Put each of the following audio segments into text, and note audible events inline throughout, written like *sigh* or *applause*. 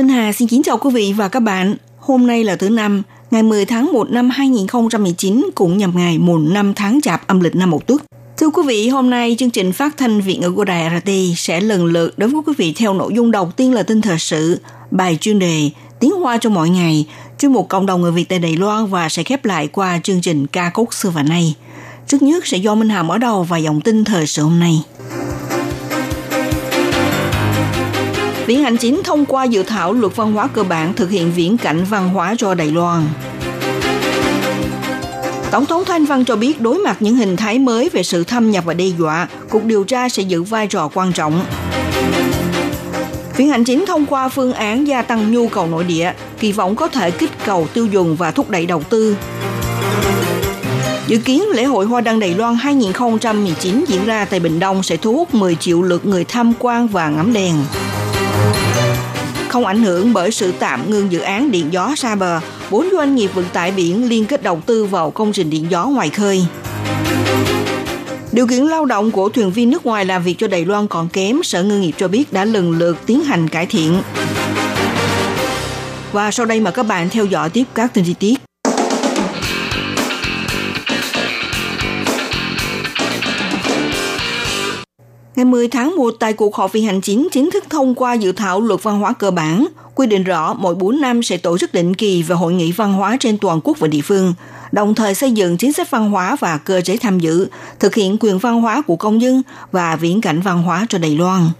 Minh Hà xin kính chào quý vị và các bạn. Hôm nay là thứ năm, ngày 10 tháng 1 năm 2019 cũng nhằm ngày mùng 5 tháng Chạp âm lịch năm Mậu Tuất. Thưa quý vị, hôm nay chương trình phát thanh Việt ngữ của Đài RT sẽ lần lượt đến với quý vị theo nội dung đầu tiên là tin thời sự, bài chuyên đề Tiếng Hoa cho mọi ngày, chuyên mục cộng đồng người Việt tại Đài Loan và sẽ khép lại qua chương trình ca khúc xưa và nay. Trước nhất sẽ do Minh Hà mở đầu và dòng tin thời sự hôm nay. Viện Hành Chính thông qua dự thảo luật văn hóa cơ bản thực hiện viễn cảnh văn hóa cho Đài Loan. Tổng thống Thanh Văn cho biết đối mặt những hình thái mới về sự thâm nhập và đe dọa, cuộc điều tra sẽ giữ vai trò quan trọng. Viện Hành Chính thông qua phương án gia tăng nhu cầu nội địa, kỳ vọng có thể kích cầu tiêu dùng và thúc đẩy đầu tư. Dự kiến lễ hội Hoa đăng Đài Loan 2019 diễn ra tại Bình Đông sẽ thu hút 10 triệu lượt người tham quan và ngắm đèn không ảnh hưởng bởi sự tạm ngưng dự án điện gió xa bờ, bốn doanh nghiệp vận tải biển liên kết đầu tư vào công trình điện gió ngoài khơi. Điều kiện lao động của thuyền viên nước ngoài làm việc cho Đài Loan còn kém, Sở Ngư nghiệp cho biết đã lần lượt tiến hành cải thiện. Và sau đây mời các bạn theo dõi tiếp các tin chi tiết. Ngày 10 tháng 1 tại cuộc họp viện hành chính chính thức thông qua dự thảo luật văn hóa cơ bản, quy định rõ mỗi 4 năm sẽ tổ chức định kỳ và hội nghị văn hóa trên toàn quốc và địa phương, đồng thời xây dựng chính sách văn hóa và cơ chế tham dự, thực hiện quyền văn hóa của công dân và viễn cảnh văn hóa cho Đài Loan.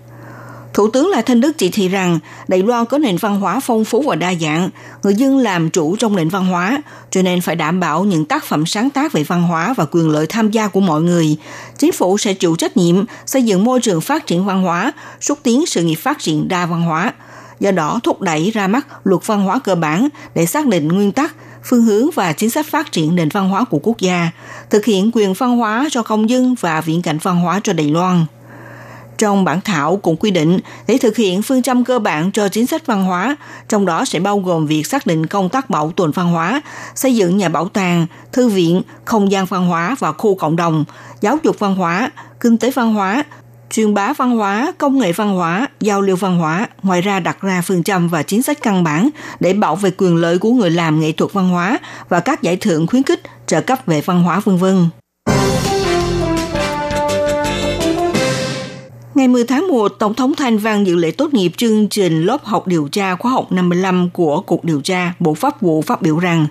Thủ tướng Lại Thanh Đức chỉ thị rằng Đài Loan có nền văn hóa phong phú và đa dạng, người dân làm chủ trong nền văn hóa, cho nên phải đảm bảo những tác phẩm sáng tác về văn hóa và quyền lợi tham gia của mọi người. Chính phủ sẽ chịu trách nhiệm xây dựng môi trường phát triển văn hóa, xúc tiến sự nghiệp phát triển đa văn hóa. Do đó thúc đẩy ra mắt luật văn hóa cơ bản để xác định nguyên tắc, phương hướng và chính sách phát triển nền văn hóa của quốc gia, thực hiện quyền văn hóa cho công dân và viễn cảnh văn hóa cho Đài Loan. Trong bản thảo cũng quy định để thực hiện phương châm cơ bản cho chính sách văn hóa, trong đó sẽ bao gồm việc xác định công tác bảo tồn văn hóa, xây dựng nhà bảo tàng, thư viện, không gian văn hóa và khu cộng đồng, giáo dục văn hóa, kinh tế văn hóa, truyền bá văn hóa, công nghệ văn hóa, giao lưu văn hóa, ngoài ra đặt ra phương châm và chính sách căn bản để bảo vệ quyền lợi của người làm nghệ thuật văn hóa và các giải thưởng khuyến khích, trợ cấp về văn hóa vân vân. Ngày 10 tháng 1, Tổng thống Thanh Văn dự lễ tốt nghiệp chương trình lớp học điều tra khóa học 55 của Cục Điều tra Bộ Pháp vụ phát biểu rằng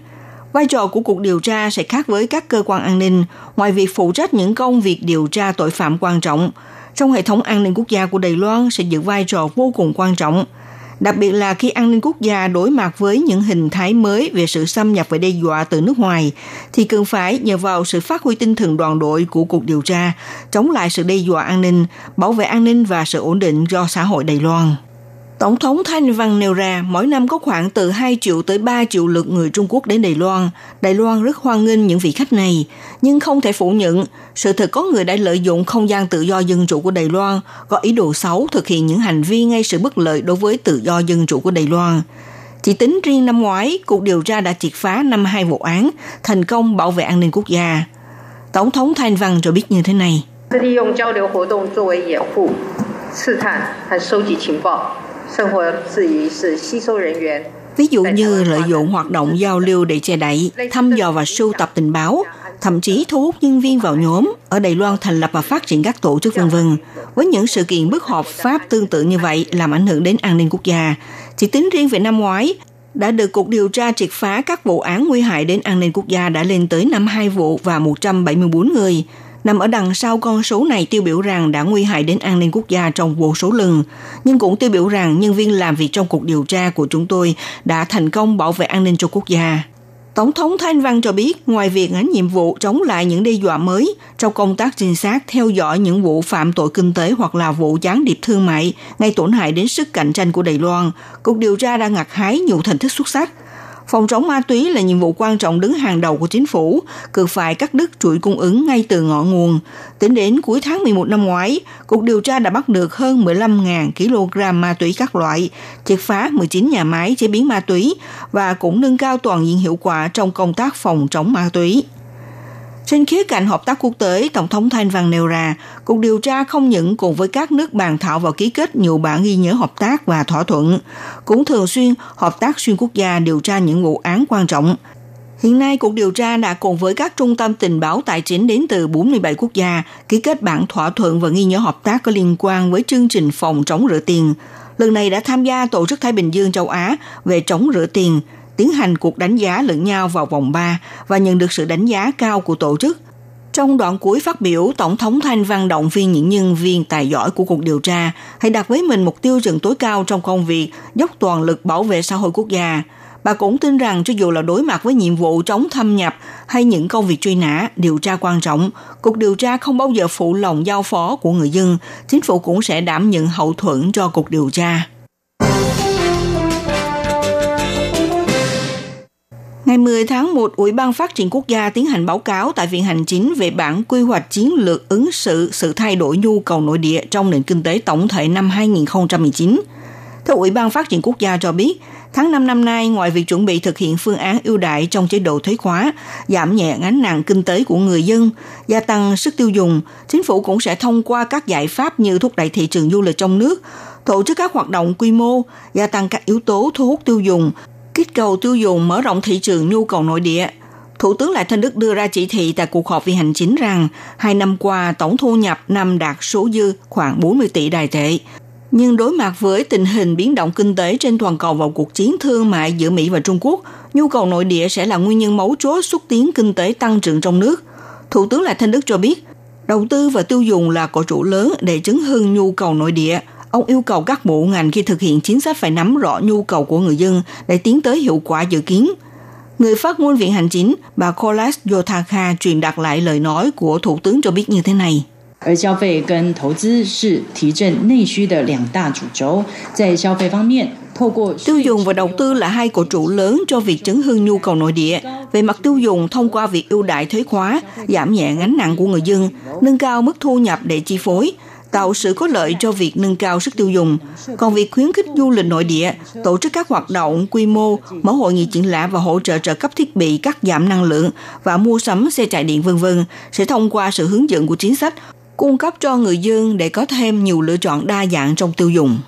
vai trò của Cục Điều tra sẽ khác với các cơ quan an ninh, ngoài việc phụ trách những công việc điều tra tội phạm quan trọng, trong hệ thống an ninh quốc gia của Đài Loan sẽ giữ vai trò vô cùng quan trọng – đặc biệt là khi an ninh quốc gia đối mặt với những hình thái mới về sự xâm nhập và đe dọa từ nước ngoài, thì cần phải nhờ vào sự phát huy tinh thần đoàn đội của cuộc điều tra, chống lại sự đe dọa an ninh, bảo vệ an ninh và sự ổn định do xã hội Đài Loan. Tổng thống Thanh Văn nêu ra mỗi năm có khoảng từ 2 triệu tới 3 triệu lượt người Trung Quốc đến Đài Loan. Đài Loan rất hoan nghênh những vị khách này, nhưng không thể phủ nhận sự thật có người đã lợi dụng không gian tự do dân chủ của Đài Loan, có ý đồ xấu thực hiện những hành vi gây sự bất lợi đối với tự do dân chủ của Đài Loan. Chỉ tính riêng năm ngoái, cuộc điều tra đã triệt phá 52 vụ án, thành công bảo vệ an ninh quốc gia. Tổng thống Thanh Văn cho biết như thế này. Ví dụ như lợi dụng hoạt động giao lưu để che đậy, thăm dò và sưu tập tình báo, thậm chí thu hút nhân viên vào nhóm, ở Đài Loan thành lập và phát triển các tổ chức vân vân. Với những sự kiện bất hợp pháp tương tự như vậy làm ảnh hưởng đến an ninh quốc gia. Chỉ tính riêng về năm ngoái, đã được cuộc điều tra triệt phá các vụ án nguy hại đến an ninh quốc gia đã lên tới 52 vụ và 174 người nằm ở đằng sau con số này tiêu biểu rằng đã nguy hại đến an ninh quốc gia trong vô số lần, nhưng cũng tiêu biểu rằng nhân viên làm việc trong cuộc điều tra của chúng tôi đã thành công bảo vệ an ninh cho quốc gia. Tổng thống Thanh Văn cho biết, ngoài việc gánh nhiệm vụ chống lại những đe dọa mới trong công tác trinh sát theo dõi những vụ phạm tội kinh tế hoặc là vụ gián điệp thương mại gây tổn hại đến sức cạnh tranh của Đài Loan, Cục điều tra đã ngặt hái nhiều thành tích xuất sắc – Phòng chống ma túy là nhiệm vụ quan trọng đứng hàng đầu của chính phủ, cực phải cắt đứt chuỗi cung ứng ngay từ ngọn nguồn. Tính đến cuối tháng 11 năm ngoái, Cục điều tra đã bắt được hơn 15.000 kg ma túy các loại, triệt phá 19 nhà máy chế biến ma túy và cũng nâng cao toàn diện hiệu quả trong công tác phòng chống ma túy. Trên khía cạnh hợp tác quốc tế, Tổng thống Thanh Văn nêu ra, cuộc điều tra không những cùng với các nước bàn thảo và ký kết nhiều bản ghi nhớ hợp tác và thỏa thuận, cũng thường xuyên hợp tác xuyên quốc gia điều tra những vụ án quan trọng. Hiện nay, cuộc điều tra đã cùng với các trung tâm tình báo tài chính đến từ 47 quốc gia ký kết bản thỏa thuận và ghi nhớ hợp tác có liên quan với chương trình phòng chống rửa tiền. Lần này đã tham gia Tổ chức Thái Bình Dương châu Á về chống rửa tiền – tiến hành cuộc đánh giá lẫn nhau vào vòng 3 và nhận được sự đánh giá cao của tổ chức. Trong đoạn cuối phát biểu, Tổng thống Thanh Văn động viên những nhân viên tài giỏi của cuộc điều tra hãy đặt với mình mục tiêu chuẩn tối cao trong công việc, dốc toàn lực bảo vệ xã hội quốc gia. Bà cũng tin rằng cho dù là đối mặt với nhiệm vụ chống thâm nhập hay những công việc truy nã, điều tra quan trọng, cuộc điều tra không bao giờ phụ lòng giao phó của người dân, chính phủ cũng sẽ đảm nhận hậu thuẫn cho cuộc điều tra. Ngày 10 tháng 1, Ủy ban Phát triển Quốc gia tiến hành báo cáo tại Viện Hành Chính về bản quy hoạch chiến lược ứng xử sự thay đổi nhu cầu nội địa trong nền kinh tế tổng thể năm 2019. Theo Ủy ban Phát triển Quốc gia cho biết, tháng 5 năm nay, ngoài việc chuẩn bị thực hiện phương án ưu đại trong chế độ thuế khóa, giảm nhẹ gánh nặng kinh tế của người dân, gia tăng sức tiêu dùng, chính phủ cũng sẽ thông qua các giải pháp như thúc đẩy thị trường du lịch trong nước, tổ chức các hoạt động quy mô, gia tăng các yếu tố thu hút tiêu dùng, kích cầu tiêu dùng mở rộng thị trường nhu cầu nội địa. Thủ tướng Lại Thanh Đức đưa ra chỉ thị tại cuộc họp vi hành chính rằng hai năm qua tổng thu nhập năm đạt số dư khoảng 40 tỷ đài tệ. Nhưng đối mặt với tình hình biến động kinh tế trên toàn cầu vào cuộc chiến thương mại giữa Mỹ và Trung Quốc, nhu cầu nội địa sẽ là nguyên nhân mấu chốt xúc tiến kinh tế tăng trưởng trong nước. Thủ tướng Lại Thanh Đức cho biết, đầu tư và tiêu dùng là cổ trụ lớn để chứng hưng nhu cầu nội địa – Ông yêu cầu các bộ ngành khi thực hiện chính sách phải nắm rõ nhu cầu của người dân để tiến tới hiệu quả dự kiến. Người phát ngôn viện hành chính, bà Kolas Yotaka truyền đạt lại lời nói của Thủ tướng cho biết như thế này. 而消费跟投资是提振内需的两大主轴。在消费方面，tiêu dùng và đầu tư là hai cổ trụ lớn cho việc chấn hưng nhu cầu nội địa. Về mặt tiêu dùng, thông qua việc ưu đại thuế khóa, giảm nhẹ gánh nặng của người dân, nâng cao mức thu nhập để chi phối, tạo sự có lợi cho việc nâng cao sức tiêu dùng. Còn việc khuyến khích du lịch nội địa, tổ chức các hoạt động quy mô, mở hội nghị triển lãm và hỗ trợ trợ cấp thiết bị cắt giảm năng lượng và mua sắm xe chạy điện v.v. sẽ thông qua sự hướng dẫn của chính sách cung cấp cho người dân để có thêm nhiều lựa chọn đa dạng trong tiêu dùng.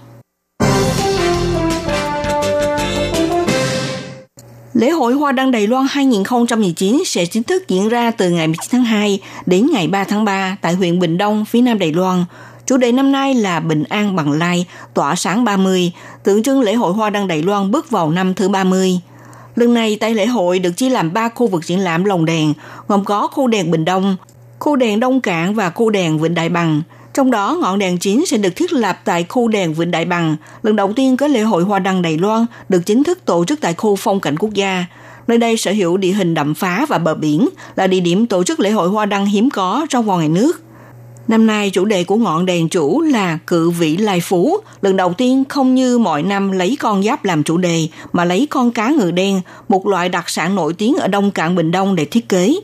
Lễ hội Hoa Đăng Đài Loan 2019 sẽ chính thức diễn ra từ ngày 19 tháng 2 đến ngày 3 tháng 3 tại huyện Bình Đông, phía nam Đài Loan. Chủ đề năm nay là Bình An Bằng Lai, tỏa sáng 30, tượng trưng lễ hội Hoa Đăng Đài Loan bước vào năm thứ 30. Lần này tại lễ hội được chia làm 3 khu vực triển lãm lồng đèn, gồm có khu đèn Bình Đông, khu đèn Đông Cảng và khu đèn Vịnh Đại Bằng. Trong đó, ngọn đèn chính sẽ được thiết lập tại khu đèn Vịnh Đại Bằng. Lần đầu tiên có lễ hội Hoa Đăng Đài Loan được chính thức tổ chức tại khu phong cảnh quốc gia. Nơi đây sở hữu địa hình đậm phá và bờ biển, là địa điểm tổ chức lễ hội Hoa Đăng hiếm có trong vòng ngày nước. Năm nay chủ đề của ngọn đèn chủ là cự vĩ lai phú. Lần đầu tiên không như mọi năm lấy con giáp làm chủ đề, mà lấy con cá ngừ đen, một loại đặc sản nổi tiếng ở Đông cạn Bình Đông để thiết kế.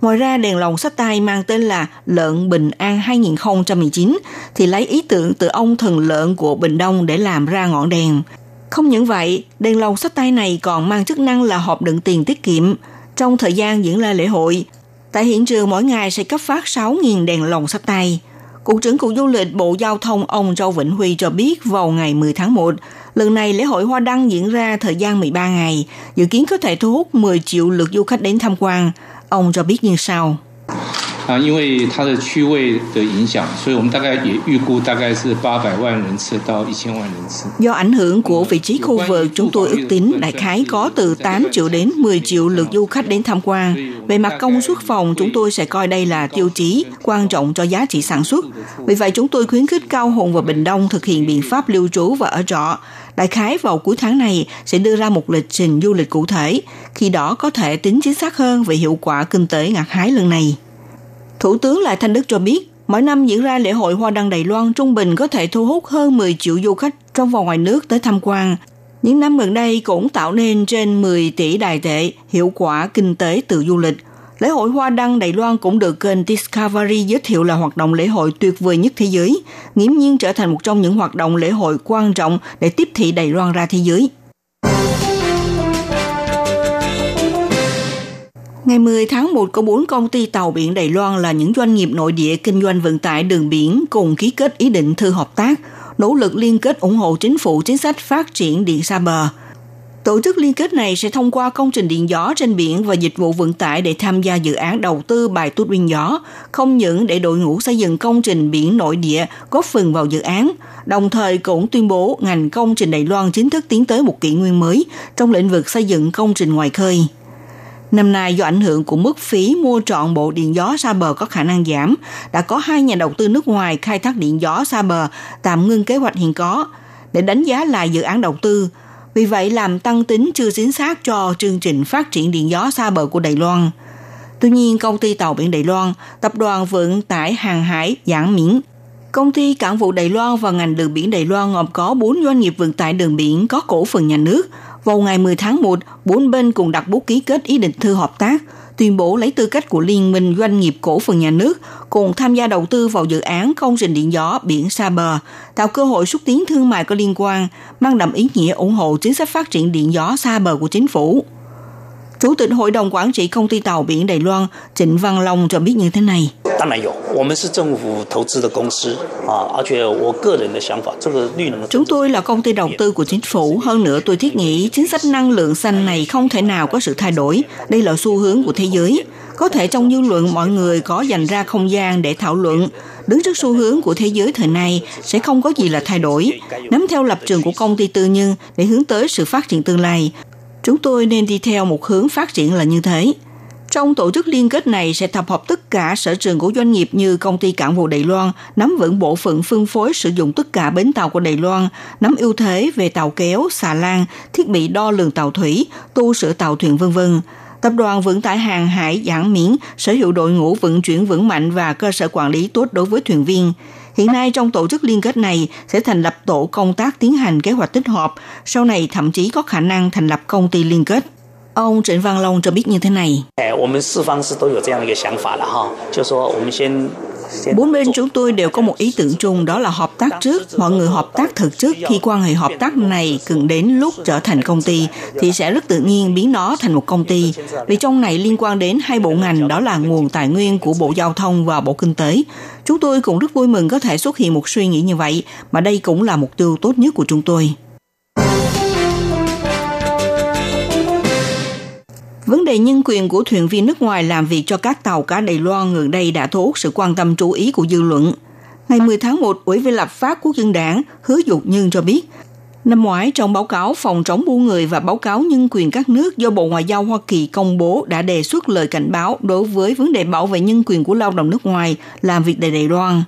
Ngoài ra đèn lồng sách tay mang tên là Lợn Bình An 2019 thì lấy ý tưởng từ ông thần lợn của Bình Đông để làm ra ngọn đèn. Không những vậy, đèn lồng sách tay này còn mang chức năng là hộp đựng tiền tiết kiệm. Trong thời gian diễn ra lễ hội, tại hiện trường mỗi ngày sẽ cấp phát 6.000 đèn lồng sách tay. Cục trưởng Cục Du lịch Bộ Giao thông ông Châu Vĩnh Huy cho biết vào ngày 10 tháng 1, lần này lễ hội Hoa Đăng diễn ra thời gian 13 ngày, dự kiến có thể thu hút 10 triệu lượt du khách đến tham quan. Ông cho biết như sau. 啊，因为它的区位的影响，所以我们大概也预估大概是八百万人次到一千万人次。Do ảnh hưởng của vị trí khu vực, chúng tôi ước tính đại khái có từ 8 triệu đến 10 triệu lượt du khách đến tham quan. Về mặt công suất phòng, chúng tôi sẽ coi đây là tiêu chí quan trọng cho giá trị sản xuất. Vì vậy, chúng tôi khuyến khích Cao Hùng và Bình Đông thực hiện biện pháp lưu trú và ở trọ Đại khái vào cuối tháng này sẽ đưa ra một lịch trình du lịch cụ thể, khi đó có thể tính chính xác hơn về hiệu quả kinh tế ngặt hái lần này. Thủ tướng Lại Thanh Đức cho biết, mỗi năm diễn ra lễ hội hoa đăng Đài Loan trung bình có thể thu hút hơn 10 triệu du khách trong và ngoài nước tới tham quan. Những năm gần đây cũng tạo nên trên 10 tỷ đài tệ hiệu quả kinh tế từ du lịch. Lễ hội Hoa Đăng Đài Loan cũng được kênh Discovery giới thiệu là hoạt động lễ hội tuyệt vời nhất thế giới, nghiễm nhiên trở thành một trong những hoạt động lễ hội quan trọng để tiếp thị Đài Loan ra thế giới. Ngày 10 tháng 1 có 4 công ty tàu biển Đài Loan là những doanh nghiệp nội địa kinh doanh vận tải đường biển cùng ký kết ý định thư hợp tác, nỗ lực liên kết ủng hộ chính phủ chính sách phát triển điện xa bờ. Tổ chức liên kết này sẽ thông qua công trình điện gió trên biển và dịch vụ vận tải để tham gia dự án đầu tư bài tút biên gió, không những để đội ngũ xây dựng công trình biển nội địa góp phần vào dự án, đồng thời cũng tuyên bố ngành công trình Đài Loan chính thức tiến tới một kỷ nguyên mới trong lĩnh vực xây dựng công trình ngoài khơi. Năm nay do ảnh hưởng của mức phí mua trọn bộ điện gió xa bờ có khả năng giảm, đã có hai nhà đầu tư nước ngoài khai thác điện gió xa bờ tạm ngưng kế hoạch hiện có để đánh giá lại dự án đầu tư. Vì vậy làm tăng tính chưa chính xác cho chương trình phát triển điện gió xa bờ của Đài Loan. Tuy nhiên, công ty tàu biển Đài Loan, tập đoàn vận tải hàng hải Giảng Miễn, công ty cảng vụ Đài Loan và ngành đường biển Đài Loan gồm có 4 doanh nghiệp vận tải đường biển có cổ phần nhà nước – vào ngày 10 tháng 1, bốn bên cùng đặt bút ký kết ý định thư hợp tác, tuyên bố lấy tư cách của Liên minh Doanh nghiệp Cổ phần Nhà nước cùng tham gia đầu tư vào dự án công trình điện gió biển xa Bờ, tạo cơ hội xúc tiến thương mại có liên quan, mang đậm ý nghĩa ủng hộ chính sách phát triển điện gió xa Bờ của chính phủ. Chủ tịch Hội đồng Quản trị Công ty Tàu Biển Đài Loan Trịnh Văn Long cho biết như thế này. Chúng tôi là công ty đầu tư của chính phủ. Hơn nữa tôi thiết nghĩ chính sách năng lượng xanh này không thể nào có sự thay đổi. Đây là xu hướng của thế giới. Có thể trong dư luận mọi người có dành ra không gian để thảo luận. Đứng trước xu hướng của thế giới thời nay sẽ không có gì là thay đổi. Nắm theo lập trường của công ty tư nhân để hướng tới sự phát triển tương lai, Chúng tôi nên đi theo một hướng phát triển là như thế. Trong tổ chức liên kết này sẽ tập hợp tất cả sở trường của doanh nghiệp như công ty cảng vụ Đài Loan, nắm vững bộ phận phân phối sử dụng tất cả bến tàu của Đài Loan, nắm ưu thế về tàu kéo, xà lan, thiết bị đo lường tàu thủy, tu sửa tàu thuyền vân vân. Tập đoàn vận tải hàng hải giảng miễn sở hữu đội ngũ vận chuyển vững mạnh và cơ sở quản lý tốt đối với thuyền viên. Hiện nay trong tổ chức liên kết này sẽ thành lập tổ công tác tiến hành kế hoạch tích hợp, sau này thậm chí có khả năng thành lập công ty liên kết. Ông Trịnh Văn Long cho biết như thế này. Bốn bên chúng tôi đều có một ý tưởng chung đó là hợp tác trước. Mọi người hợp tác thực trước khi quan hệ hợp tác này cần đến lúc trở thành công ty thì sẽ rất tự nhiên biến nó thành một công ty. Vì trong này liên quan đến hai bộ ngành đó là nguồn tài nguyên của Bộ Giao thông và Bộ Kinh tế. Chúng tôi cũng rất vui mừng có thể xuất hiện một suy nghĩ như vậy, mà đây cũng là mục tiêu tốt nhất của chúng tôi. Vấn đề nhân quyền của thuyền viên nước ngoài làm việc cho các tàu cá Đài Loan gần đây đã thu hút sự quan tâm chú ý của dư luận. Ngày 10 tháng 1, Ủy viên lập pháp Quốc dân đảng Hứa Dục Nhân cho biết, Năm ngoái, trong báo cáo phòng chống buôn người và báo cáo nhân quyền các nước do Bộ Ngoại giao Hoa Kỳ công bố đã đề xuất lời cảnh báo đối với vấn đề bảo vệ nhân quyền của lao động nước ngoài làm việc tại Đài Loan.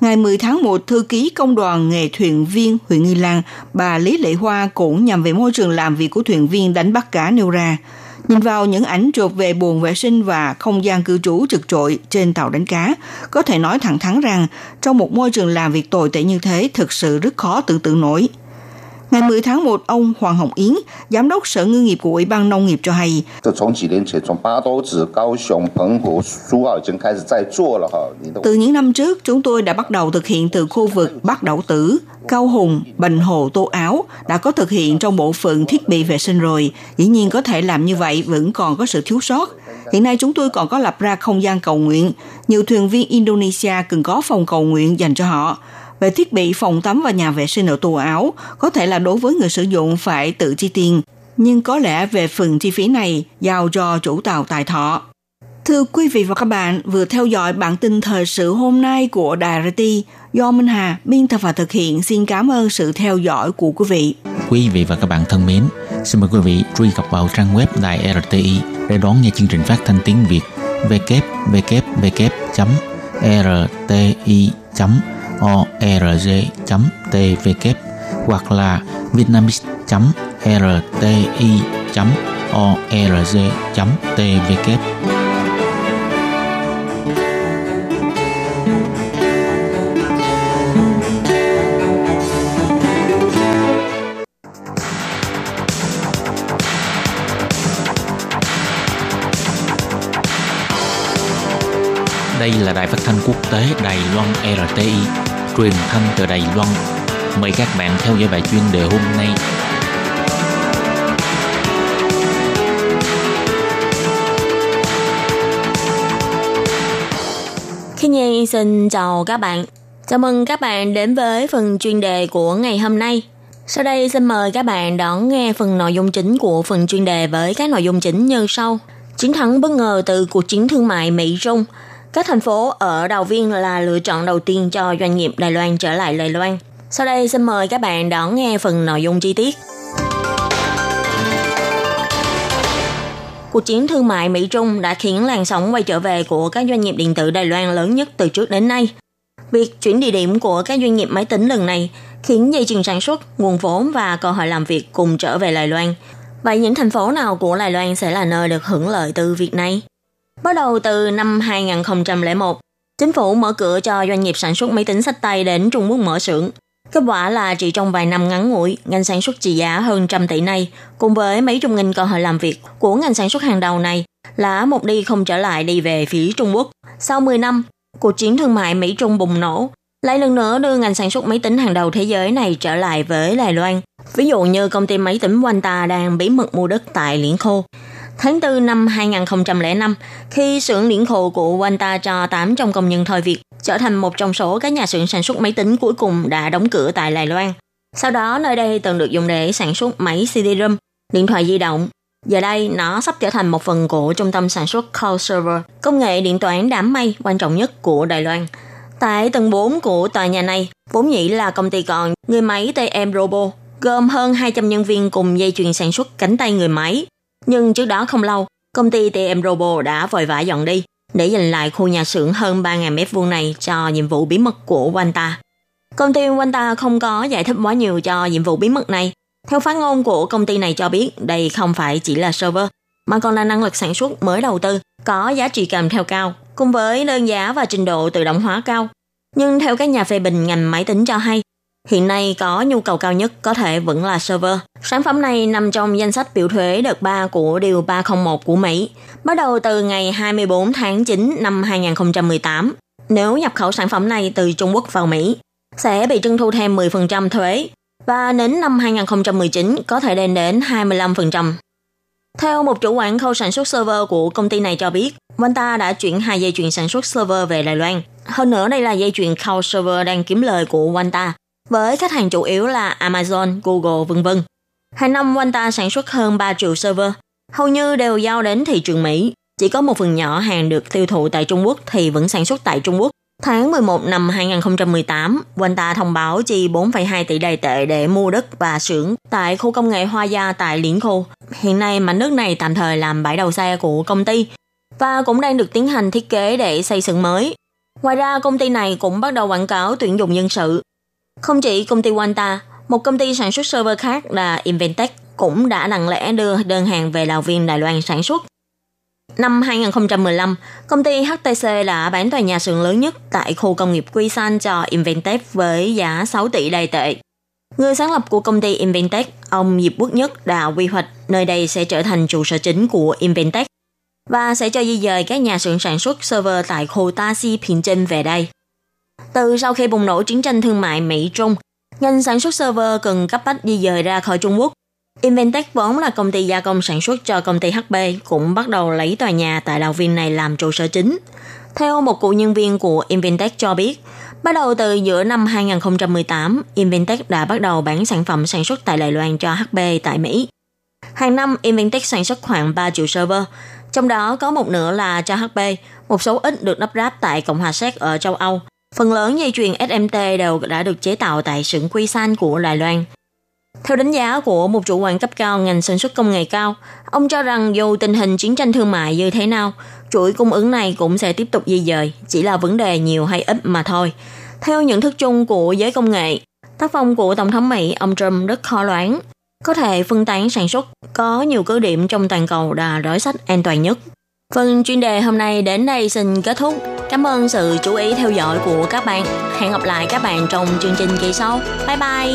Ngày 10 tháng 1, thư ký công đoàn nghề thuyền viên huyện Nghi Lan, bà Lý Lệ Hoa cũng nhằm về môi trường làm việc của thuyền viên đánh bắt cá nêu ra – Nhìn vào những ảnh chụp về buồng vệ sinh và không gian cư trú trực trội trên tàu đánh cá, có thể nói thẳng thắn rằng trong một môi trường làm việc tồi tệ như thế thực sự rất khó tưởng tượng nổi. Ngày 10 tháng 1, ông Hoàng Hồng Yến, Giám đốc Sở Ngư nghiệp của Ủy ban Nông nghiệp cho hay. Từ những năm trước, chúng tôi đã bắt đầu thực hiện từ khu vực Bắc Đảo Tử, Cao Hùng, Bành Hồ, Tô Áo đã có thực hiện trong bộ phận thiết bị vệ sinh rồi. Dĩ nhiên có thể làm như vậy vẫn còn có sự thiếu sót. Hiện nay chúng tôi còn có lập ra không gian cầu nguyện. Nhiều thuyền viên Indonesia cần có phòng cầu nguyện dành cho họ về thiết bị phòng tắm và nhà vệ sinh ở tù áo, có thể là đối với người sử dụng phải tự chi tiền, nhưng có lẽ về phần chi phí này giao cho chủ tàu tài thọ. Thưa quý vị và các bạn, vừa theo dõi bản tin thời sự hôm nay của Đài RT do Minh Hà biên tập và thực hiện. Xin cảm ơn sự theo dõi của quý vị. Quý vị và các bạn thân mến, xin mời quý vị truy cập vào trang web Đài RTI để đón nghe chương trình phát thanh tiếng Việt org.tvk hoặc là vietnamese.rti.org.tvk Đây là đài phát thanh quốc tế Đài Loan RTI, truyền thanh từ Đài Loan. Mời các bạn theo dõi bài chuyên đề hôm nay. Khi Nhi xin chào các bạn. Chào mừng các bạn đến với phần chuyên đề của ngày hôm nay. Sau đây, xin mời các bạn đón nghe phần nội dung chính của phần chuyên đề với các nội dung chính như sau. Chiến thắng bất ngờ từ cuộc chiến thương mại Mỹ-Trung – các thành phố ở đầu Viên là lựa chọn đầu tiên cho doanh nghiệp Đài Loan trở lại Đài Loan. Sau đây xin mời các bạn đón nghe phần nội dung chi tiết. Cuộc chiến thương mại Mỹ-Trung đã khiến làn sóng quay trở về của các doanh nghiệp điện tử Đài Loan lớn nhất từ trước đến nay. Việc chuyển địa điểm của các doanh nghiệp máy tính lần này khiến dây chuyền sản xuất, nguồn vốn và cơ hội làm việc cùng trở về Đài Loan. Vậy những thành phố nào của Đài Loan sẽ là nơi được hưởng lợi từ việc này? Bắt đầu từ năm 2001, chính phủ mở cửa cho doanh nghiệp sản xuất máy tính sách tay đến Trung Quốc mở xưởng. Kết quả là chỉ trong vài năm ngắn ngủi, ngành sản xuất trị giá hơn trăm tỷ này, cùng với mấy chục nghìn cơ hội làm việc của ngành sản xuất hàng đầu này, là một đi không trở lại đi về phía Trung Quốc. Sau 10 năm, cuộc chiến thương mại Mỹ-Trung bùng nổ, lại lần nữa đưa ngành sản xuất máy tính hàng đầu thế giới này trở lại với Đài Loan. Ví dụ như công ty máy tính Quanta đang bí mật mua đất tại Liễn Khô, Tháng 4 năm 2005, khi xưởng điển khổ của Wanta cho 800 công nhân thôi việc, trở thành một trong số các nhà xưởng sản xuất máy tính cuối cùng đã đóng cửa tại Đài Loan. Sau đó, nơi đây từng được dùng để sản xuất máy CD-ROM, điện thoại di động. Giờ đây, nó sắp trở thành một phần của trung tâm sản xuất Cloud Server, công nghệ điện toán đám mây quan trọng nhất của Đài Loan. Tại tầng 4 của tòa nhà này, vốn nhĩ là công ty còn người máy TM Robo, gồm hơn 200 nhân viên cùng dây chuyền sản xuất cánh tay người máy, nhưng trước đó không lâu, công ty TM Robo đã vội vã dọn đi để dành lại khu nhà xưởng hơn 3.000 mét vuông này cho nhiệm vụ bí mật của Wanta. Công ty Wanta không có giải thích quá nhiều cho nhiệm vụ bí mật này. Theo phát ngôn của công ty này cho biết, đây không phải chỉ là server, mà còn là năng lực sản xuất mới đầu tư, có giá trị kèm theo cao, cùng với đơn giá và trình độ tự động hóa cao. Nhưng theo các nhà phê bình ngành máy tính cho hay, Hiện nay có nhu cầu cao nhất có thể vẫn là server. Sản phẩm này nằm trong danh sách biểu thuế đợt 3 của Điều 301 của Mỹ, bắt đầu từ ngày 24 tháng 9 năm 2018. Nếu nhập khẩu sản phẩm này từ Trung Quốc vào Mỹ, sẽ bị trưng thu thêm 10% thuế và đến năm 2019 có thể lên đến 25%. Theo một chủ quản khâu sản xuất server của công ty này cho biết, Vanta đã chuyển hai dây chuyền sản xuất server về Đài Loan. Hơn nữa đây là dây chuyền khâu server đang kiếm lời của Vanta với khách hàng chủ yếu là Amazon, Google, vân vân. Hàng năm Wanta sản xuất hơn 3 triệu server, hầu như đều giao đến thị trường Mỹ. Chỉ có một phần nhỏ hàng được tiêu thụ tại Trung Quốc thì vẫn sản xuất tại Trung Quốc. Tháng 11 năm 2018, Wanta thông báo chi 4,2 tỷ đài tệ để mua đất và xưởng tại khu công nghệ Hoa Gia tại Liễn Khô. Hiện nay mảnh đất này tạm thời làm bãi đầu xe của công ty và cũng đang được tiến hành thiết kế để xây xưởng mới. Ngoài ra, công ty này cũng bắt đầu quảng cáo tuyển dụng nhân sự không chỉ công ty Wanta, một công ty sản xuất server khác là Inventec cũng đã lặng lẽ đưa đơn hàng về Lào Viên Đài Loan sản xuất. Năm 2015, công ty HTC đã bán tòa nhà xưởng lớn nhất tại khu công nghiệp Quy San cho Inventec với giá 6 tỷ đài tệ. Người sáng lập của công ty Inventec, ông Diệp Quốc Nhất đã quy hoạch nơi đây sẽ trở thành trụ sở chính của Inventec và sẽ cho di dời các nhà xưởng sản xuất server tại khu Ta Si Phiền Trinh về đây. Từ sau khi bùng nổ chiến tranh thương mại Mỹ-Trung, ngành sản xuất server cần cấp bách di dời ra khỏi Trung Quốc. Inventec vốn là công ty gia công sản xuất cho công ty HP cũng bắt đầu lấy tòa nhà tại Đào Viên này làm trụ sở chính. Theo một cựu nhân viên của Inventec cho biết, bắt đầu từ giữa năm 2018, Inventec đã bắt đầu bán sản phẩm sản xuất tại Đài Loan cho HP tại Mỹ. Hàng năm, Inventec sản xuất khoảng 3 triệu server, trong đó có một nửa là cho HP, một số ít được lắp ráp tại Cộng hòa Séc ở châu Âu Phần lớn dây chuyền SMT đều đã được chế tạo tại xưởng Quy San của Đài Loan. Theo đánh giá của một chủ quản cấp cao ngành sản xuất công nghệ cao, ông cho rằng dù tình hình chiến tranh thương mại như thế nào, chuỗi cung ứng này cũng sẽ tiếp tục di dời, chỉ là vấn đề nhiều hay ít mà thôi. Theo nhận thức chung của giới công nghệ, Tác phong của Tổng thống Mỹ ông Trump rất khó đoán, có thể phân tán sản xuất, có nhiều cứ điểm trong toàn cầu là đối sách an toàn nhất. Phần chuyên đề hôm nay đến đây xin kết thúc. Cảm ơn sự chú ý theo dõi của các bạn. Hẹn gặp lại các bạn trong chương trình kỳ sau. Bye bye!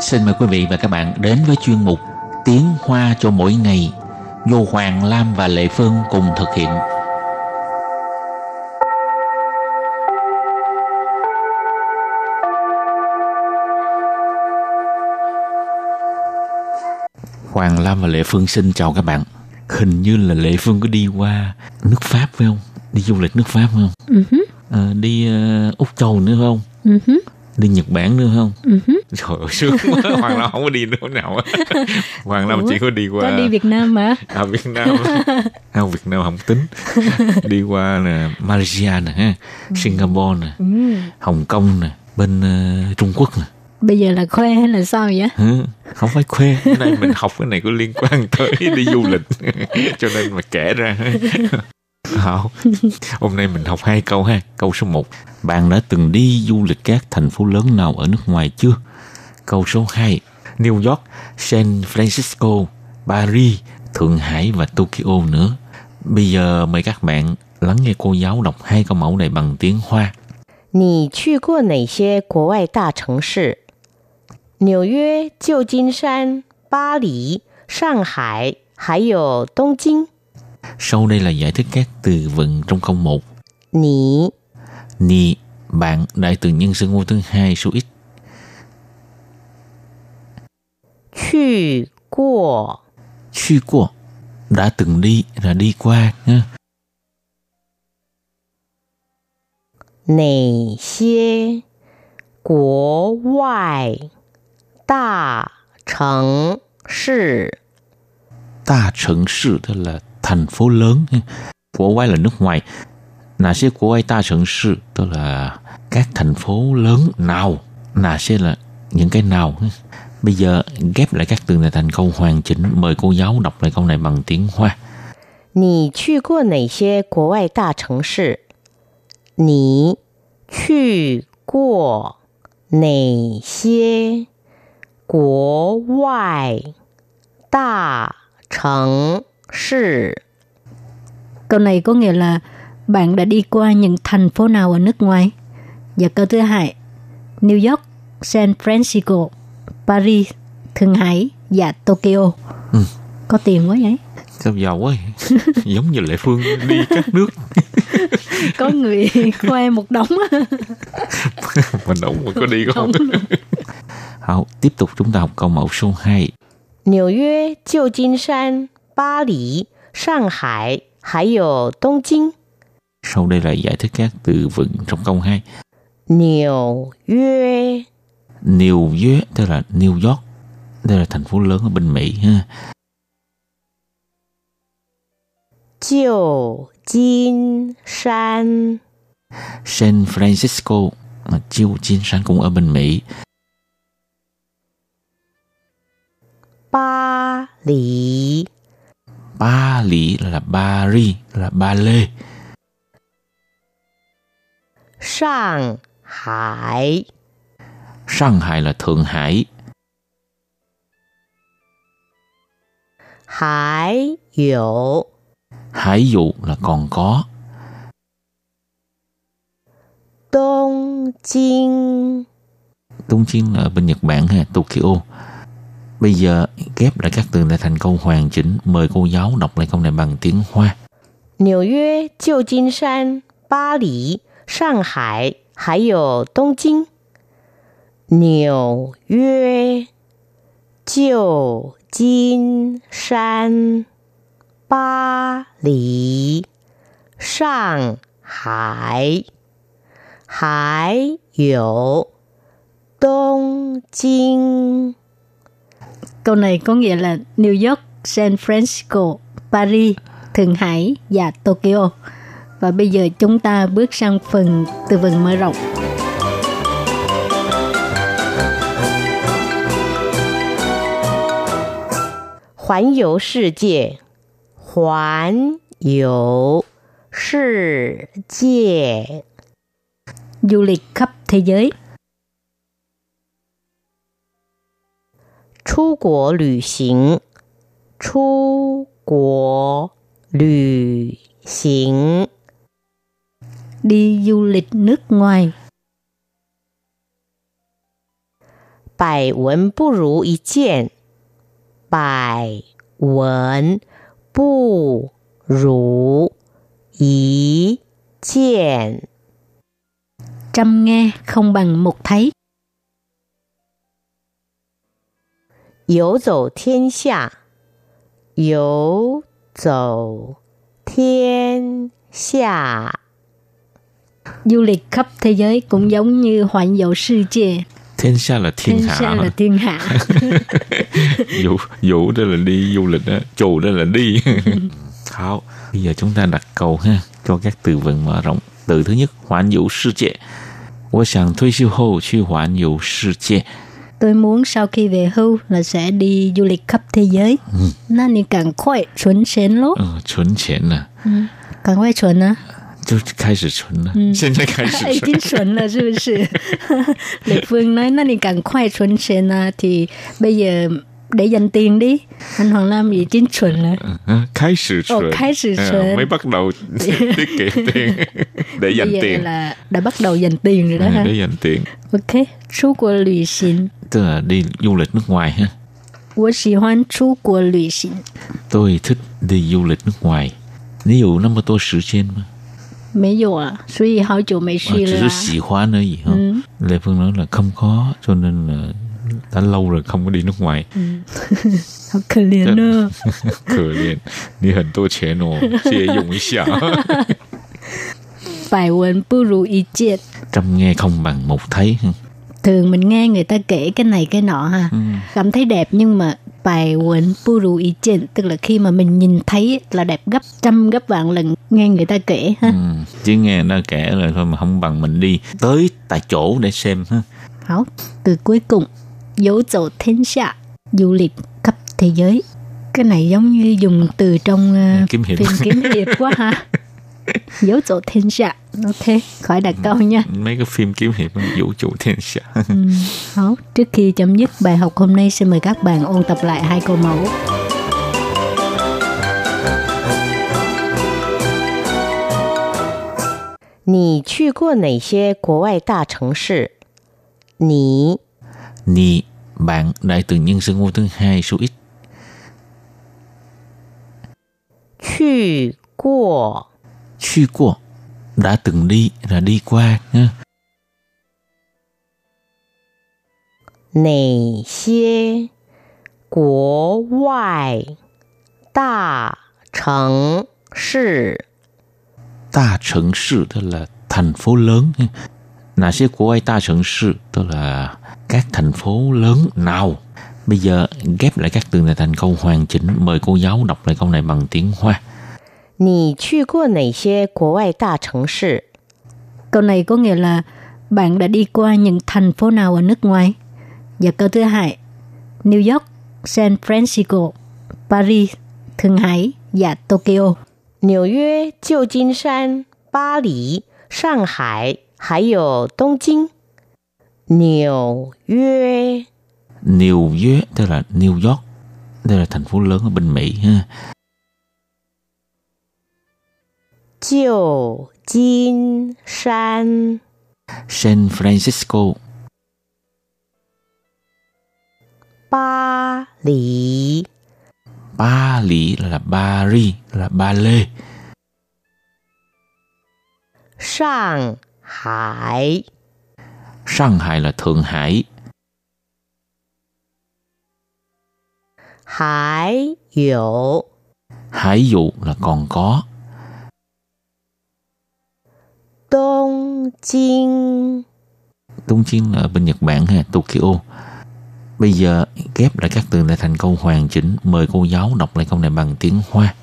Xin mời quý vị và các bạn đến với chuyên mục Tiếng Hoa cho mỗi ngày do Hoàng, Lam và Lệ Phương cùng thực hiện. Hoàng Lam và Lệ Phương xin chào các bạn. Hình như là Lệ Phương có đi qua nước Pháp phải không? Đi du lịch nước Pháp phải không? Uh-huh. À, đi uh, Úc Châu nữa không? Uh-huh. Đi Nhật Bản nữa không? Uh-huh. Trời ơi, sướng quá. *laughs* Hoàng Lam không có đi nữa nào. *laughs* Hoàng Lam chỉ có đi qua... Có đi Việt Nam mà. À, Việt Nam. *laughs* à, Việt Nam không tính. đi qua nè, Malaysia nè, ha, Singapore nè. Hồng Kông nè, bên uh, Trung Quốc nè Bây giờ là khoe hay là sao vậy? Hả? không phải khoe cái này mình học cái này có liên quan tới đi du lịch *laughs* cho nên mà kể ra *laughs* Hảo. hôm nay mình học hai câu ha câu số 1 bạn đã từng đi du lịch các thành phố lớn nào ở nước ngoài chưa câu số 2 New York San Francisco Paris Thượng Hải và Tokyo nữa bây giờ mời các bạn lắng nghe cô giáo đọc hai câu mẫu này bằng tiếng Hoa 你去过哪些国外大城市？ 纽约、旧金山、巴黎、上海，还有东京。 sau đây là giải thích các từ vựng trong câu 1你 Ni, bạn đại từ nhân xưng hô thứ hai số ít. 去过 去qua, đã từng đi là đi qua nha. 哪些国外 大城市？ Ta城市 tức là thành phố lớn. ha. Của quay là nước ngoài. Nà xe của quay ta城市 tức là các thành phố lớn nào. Nà xe là những cái nào. ha. Bây giờ ghép lại các từ này thành câu hoàn chỉnh. Mời cô giáo đọc lại câu này bằng tiếng Hoa. 你去过哪些国外大城市？你去过哪些 国外大城市？ Câu này có nghĩa là bạn đã đi qua những thành phố nào ở nước ngoài? Và câu thứ hai, New York, San Francisco, Paris, Thượng Hải và Tokyo. Ừ. Có tiền quá vậy? Sao giàu quá *laughs* vậy? Giống như Lệ Phương đi các nước *laughs* Có người khoe một đống *laughs* á. mà đúng mà có đi không? Không. Hảo, tiếp tục chúng ta học câu mẫu số 2. 纽约、旧金山、巴黎、上海，还有东京。 Sau đây là giải thích các từ vựng trong câu 2. 纽约、 New York tức là New York. Đây là thành phố lớn ở bên Mỹ ha. 旧金山、 San Francisco mà Chiêu Chiên San cũng ở bên Mỹ. 巴黎、 Ba Lý là Paris là Ba Lê. 上海、 Shanghai Hải là Thượng Hải. 还有 Hải dụ là còn có. 东京。 东京là ở bên Nhật Bản ha, Tokyo. Bây giờ ghép lại các từ này thành câu hoàn chỉnh. Mời cô giáo đọc lại câu này bằng tiếng Hoa. 纽约、旧金山、巴黎、上海，还有东京。纽约、旧金山、巴黎、上海，还有东京。 Câu này có nghĩa là New York, San Francisco, Paris, Thượng Hải và Tokyo. Và bây giờ chúng ta bước sang phần từ vựng mở rộng. 环游世界，环游世界， du lịch khắp thế giới, 出国旅行，出国旅行， đi du lịch nước ngoài, 百闻不如一见，百闻不如一见。 trăm nghe không bằng một thấy, 游走天下，游走天下， du lịch khắp thế giới cũng giống như hoạn dạo世界, thiên xa là thiên, thiên hạ xa mà. là thiên hạ. vũ *laughs* vũ đó là đi du lịch đó chù đó là đi *laughs* Hảo, bây giờ chúng ta đặt câu ha cho các từ vựng mở rộng từ thứ nhất hoàn vũ世界我想退休后去环游世界 Tôi muốn sau khi về hưu là sẽ đi du lịch khắp thế giới. Na ni càng快存钱咯，嗯，存钱了，赶快存啊！*laughs* 就开始存了，现在开始已存经存了，是不是？Lệ *laughs* Phương nói,那你赶快存钱啊，thì bây giờ để dành tiền đi. Anh Hoàng Lam已经存了， Ừ, 开始存， Ồ, 开始存。 Ờ, mới bắt đầu *laughs* tiết kiệm tiền để dành bây giờ tiền là đã bắt đầu dành tiền rồi đó Ừ, ha. để dành tiền Ok, 出国旅行， tức là đi du lịch nước ngoài ha 我喜欢出国旅行。 tôi thích đi du lịch nước ngoài 你有那么多时间吗？没有啊，所以好久没 Ờ, 去 chỉ 了、 là 啊。 喜欢而已ha Ừ. Lê Phương nói là không có cho nên là đã lâu rồi không có đi nước ngoài *laughs* 好可怜哦。可怜你很多钱哦借用一下百*laughs* 闻*laughs* 不如一见。 trăm nghe không bằng một thấy ha. Thường mình nghe người ta kể cái này cái nọ ha, cảm thấy đẹp nhưng mà bài quần puru ý见tức là khi mà mình nhìn thấy là đẹp gấp trăm gấp vạn lần nghe người ta kể ha. ừ. chứ nghe nó kể rồi thôi mà không bằng mình đi tới tại chỗ để xem ha Hảo, từ cuối cùng dấu dầu thiên hạ du lịch khắp thế giới. Cái này giống như dùng từ trong ờ, Kiếm hiệp. phim kiếm hiệp quá ha. *laughs* dấu dầu thiên hạ. Ok, khỏi đặt câu nha. mấy cái phim kiếm hiệp vũ trụ thiên hạ Hảo, trước khi chấm dứt bài học hôm nay xin mời các bạn ôn tập lại hai câu mẫu. 你去过哪些国外大城市？你 ni bạn đại từ nhân xưng hô thứ hai số ít. Chư qua Chư qua đã từng đi là đi qua nha. Nể xie quốc ngoại đa thành thị Đa thành thị tức là thành phố lớn. ha. Nà sẽ của ai đa城市 tức là các thành phố lớn nào Bây giờ ghép lại các từ này thành câu hoàn chỉnh Mời cô giáo đọc lại câu này bằng tiếng Hoa 你去过哪些国外大城市？ Câu này có nghĩa là bạn đã đi qua những thành phố nào ở nước ngoài? Và câu thứ hai, New York, San Francisco, Paris, Thượng Hải và Tokyo. 纽约、旧金山、巴黎、上海， 还有东京。纽约、 New York tức là New York Đây là thành phố lớn ở bên Mỹ ha 旧金山、 San Francisco 巴黎、 Ba Lý là Paris là Ba Lê 上 Hải. Sang Hải là Thượng Hải. Hải dụ. Hải dụ là còn có. Đông Chinh. Đông Chinh là bên Nhật Bản ha, Tokyo. Bây giờ ghép lại các từ lại thành câu hoàn chỉnh. Mời cô giáo đọc lại câu này bằng tiếng Hoa.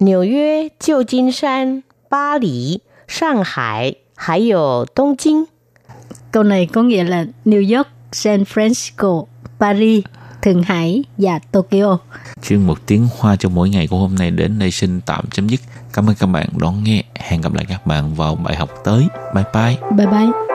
New York, Jiu Jin San, Shanghai, 还有东京。 Câu này có nghĩa là New York, San Francisco, Paris, Thượng Hải và Tokyo. Chuyên một tiếng hoa cho mỗi ngày của hôm nay đến đây xin tạm chấm dứt. Cảm ơn các bạn đón nghe. Hẹn gặp lại các bạn vào bài học tới. Bye bye. Bye bye.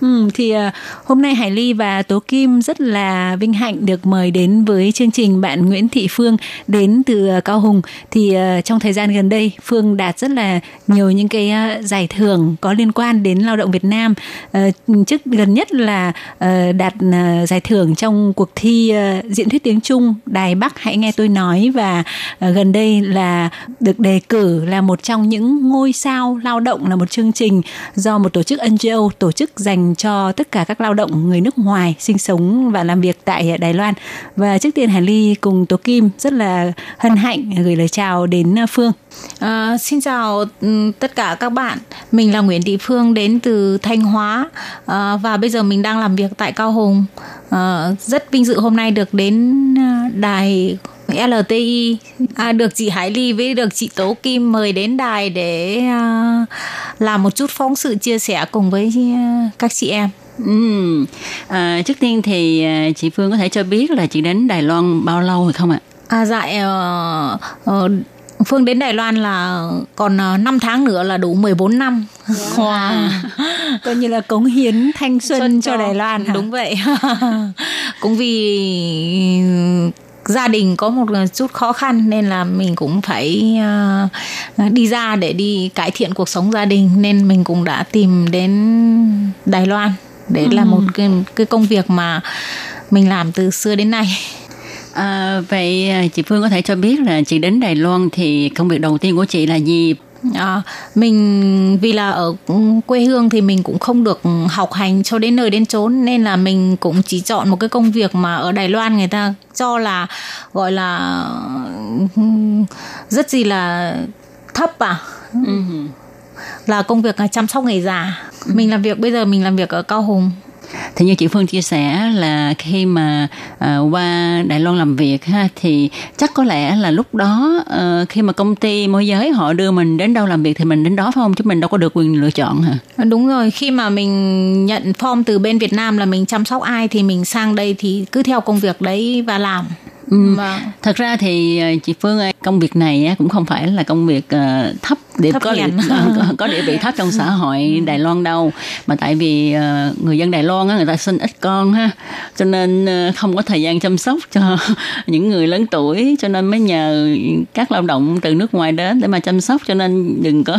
Ừ, thì uh, hôm nay Hải Ly và Tố Kim rất là vinh hạnh được mời đến với chương trình bạn Nguyễn Thị Phương đến từ uh, Cao Hùng. Thì uh, trong thời gian gần đây Phương đạt rất là nhiều những cái uh, giải thưởng có liên quan đến lao động Việt Nam. Uh, trước gần nhất là uh, đạt uh, giải thưởng trong cuộc thi uh, diễn thuyết tiếng Trung Đài Bắc hãy nghe tôi nói và uh, gần đây là được đề cử là một trong những ngôi sao lao động là một chương trình do một tổ chức NGO tổ chức dành cho tất cả các lao động người nước ngoài sinh sống và làm việc tại Đài Loan. Và trước tiên Hải Ly cùng Tố Kim rất là hân hạnh gửi lời chào đến Phương. À, xin chào ừ, tất cả các bạn. Mình là Nguyễn Thị Phương đến từ Thanh Hóa à, và bây giờ mình đang làm việc tại Cao Hùng. À, rất vinh dự hôm nay được đến à, đài LTI à, được chị Hải Ly với được chị Tố Kim mời đến đài để à, làm một chút phóng sự chia sẻ cùng với à, các chị em. Ừ. À, trước tiên thì chị Phương có thể cho biết là chị đến Đài Loan bao lâu rồi không ạ? À dạ uh, uh, Phương đến Đài Loan là còn 5 tháng nữa là đủ 14 năm. Wow. wow. Coi như là cống hiến thanh xuân, xuân cho, cho Đài Loan hả? Đúng vậy. *laughs* Cũng vì gia đình có một chút khó khăn nên là mình cũng phải uh, đi ra để đi cải thiện cuộc sống gia đình nên mình cũng đã tìm đến Đài Loan để ừ. làm một cái cái công việc mà mình làm từ xưa đến nay. À, vậy chị Phương có thể cho biết là chị đến Đài Loan thì công việc đầu tiên của chị là gì? À, mình vì là ở quê hương thì mình cũng không được học hành cho đến nơi đến chốn nên là mình cũng chỉ chọn một cái công việc mà ở Đài Loan người ta cho là gọi là rất gì là thấp à ừ. là công việc chăm sóc người già ừ. mình làm việc bây giờ mình làm việc ở Cao Hùng thì như chị Phương chia sẻ là khi mà uh, qua Đài Loan làm việc ha thì chắc có lẽ là lúc đó uh, khi mà công ty môi giới họ đưa mình đến đâu làm việc thì mình đến đó phải không chứ mình đâu có được quyền lựa chọn hả? À, đúng rồi, khi mà mình nhận form từ bên Việt Nam là mình chăm sóc ai thì mình sang đây thì cứ theo công việc đấy và làm. Ừ. Vâng. Thật ra thì chị Phương ơi, công việc này cũng không phải là công việc uh, thấp để có địa, *laughs* có địa vị thấp trong xã hội Đài Loan đâu. Mà tại vì người dân Đài Loan người ta sinh ít con ha. Cho nên không có thời gian chăm sóc cho *laughs* những người lớn tuổi. Cho nên mới nhờ các lao động từ nước ngoài đến để mà chăm sóc. Cho nên đừng có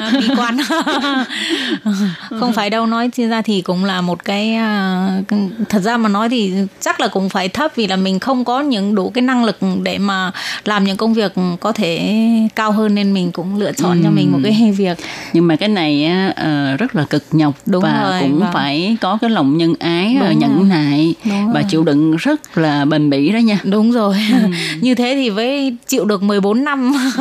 à, bi quan. *laughs* Không phải đâu nói ra thì cũng là một cái uh, thật ra mà nói thì chắc là cũng phải thấp vì là mình không có những đủ cái năng lực để mà làm những công việc có thể cao hơn nên mình cũng lựa chọn chọn cho mình một cái việc nhưng mà cái này uh, rất là cực nhọc Đúng và rồi, cũng vâng. phải có cái lòng nhân ái Đúng nhẫn rồi. nại Đúng và rồi. chịu đựng rất là bền bỉ đó nha Đúng rồi ừ. *laughs* như thế thì với chịu được 14 năm *laughs*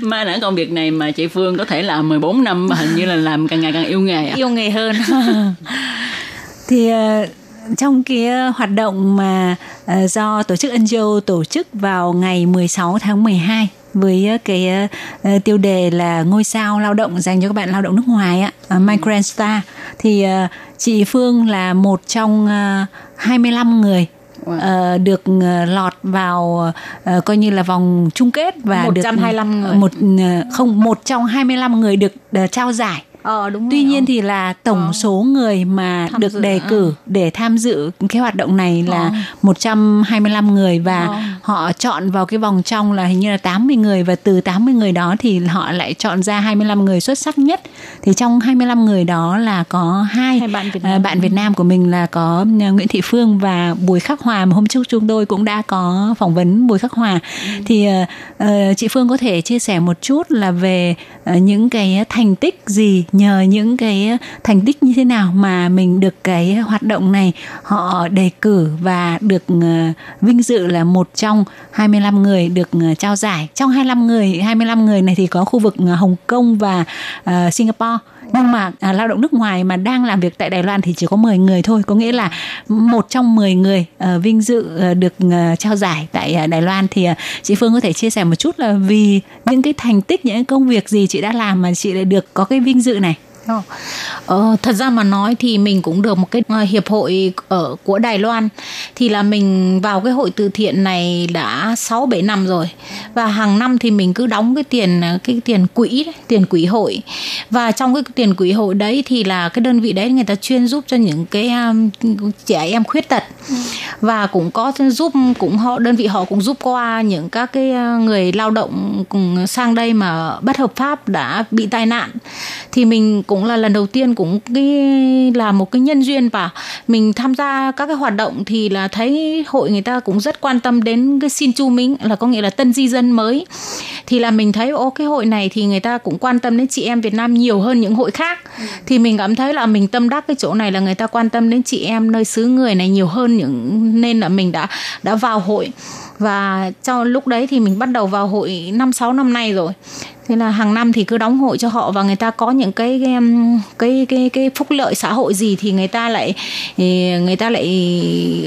mai đã công việc này mà chị Phương có thể làm 14 năm mà hình như là làm càng ngày càng yêu nghề à? yêu nghề hơn *laughs* thì uh, trong cái hoạt động mà uh, do tổ chức NGO tổ chức vào ngày 16 tháng 12 với ờ, cái uh, tiêu đề là ngôi sao lao động dành cho các bạn lao động nước ngoài á, uh, Migrant Star thì uh, chị Phương là một trong uh, 25 người wow. uh, được uh, lọt vào uh, coi như là vòng chung kết và 125 được người. một uh, không một trong 25 người được uh, trao giải Ờ đúng Tuy nhiên thì là tổng Ờ. số người mà Tham được dự, đề ờ. cử để tham dự cái hoạt động này là Ờ. 125 người và Ờ. họ chọn vào cái vòng trong là hình như là 80 người và từ 80 người đó thì họ lại chọn ra 25 người xuất sắc nhất. Thì trong 25 người đó là có hai Hai bạn Việt à, Nam. bạn Việt Nam của mình là có à, Nguyễn Thị Phương và Bùi Khắc Hòa mà hôm trước chúng tôi cũng đã có phỏng vấn Bùi Khắc Hòa. Thì ờ, ờ, chị Phương có thể chia sẻ một chút là về ờ, những cái thành tích gì nhờ những cái ờ, thành tích như thế nào mà mình được cái hoạt động này họ đề cử và được ờ, vinh dự là một trong 25 người được ờ, trao giải. Trong 25 người 25 người này thì có khu vực Hồng Kông và Singapore. Nhưng mà à, lao động nước ngoài mà đang làm việc tại Đài Loan thì chỉ có 10 người thôi. Có nghĩa là một trong 10 người uh, vinh dự uh, được uh, trao giải tại uh, Đài Loan. Thì uh, chị Phương có thể chia sẻ một chút là vì những cái thành tích những cái công việc gì chị đã làm mà chị lại được có cái vinh dự Ờ, Ờ, thật ra mà nói thì mình cũng được một cái ờ, hiệp hội ở của Đài Loan thì là mình vào cái hội từ thiện này đã 6 7 năm rồi. Và hàng năm thì mình cứ đóng cái tiền cái tiền quỹ đấy, tiền quỹ hội. Và trong cái tiền quỹ hội đấy thì là cái đơn vị đấy người ta chuyên giúp cho những cái um, trẻ em khuyết tật. Và cũng có giúp cũng họ đơn vị họ cũng giúp qua những các cái người lao động cùng sang đây mà bất hợp pháp đã bị tai nạn thì mình cũng là lần đầu tiên cũng cái là một cái nhân duyên và mình tham gia các cái hoạt động thì là thấy hội người ta cũng rất quan tâm đến cái xin chu minh, là có nghĩa là tân di dân mới. Thì là mình thấy, ô, cái hội này thì người ta cũng quan tâm đến chị em Việt Nam nhiều hơn những hội khác. Thì mình cảm thấy là mình tâm đắc cái chỗ này là người ta quan tâm đến chị em nơi xứ người này nhiều hơn những, nên là mình đã đã vào hội và cho lúc đấy thì mình bắt đầu vào hội năm sáu năm nay rồi. Thế là hàng năm thì cứ đóng hội cho họ và người ta có những cái cái um, cái cái, cái phúc lợi xã hội gì thì người ta lại người ta lại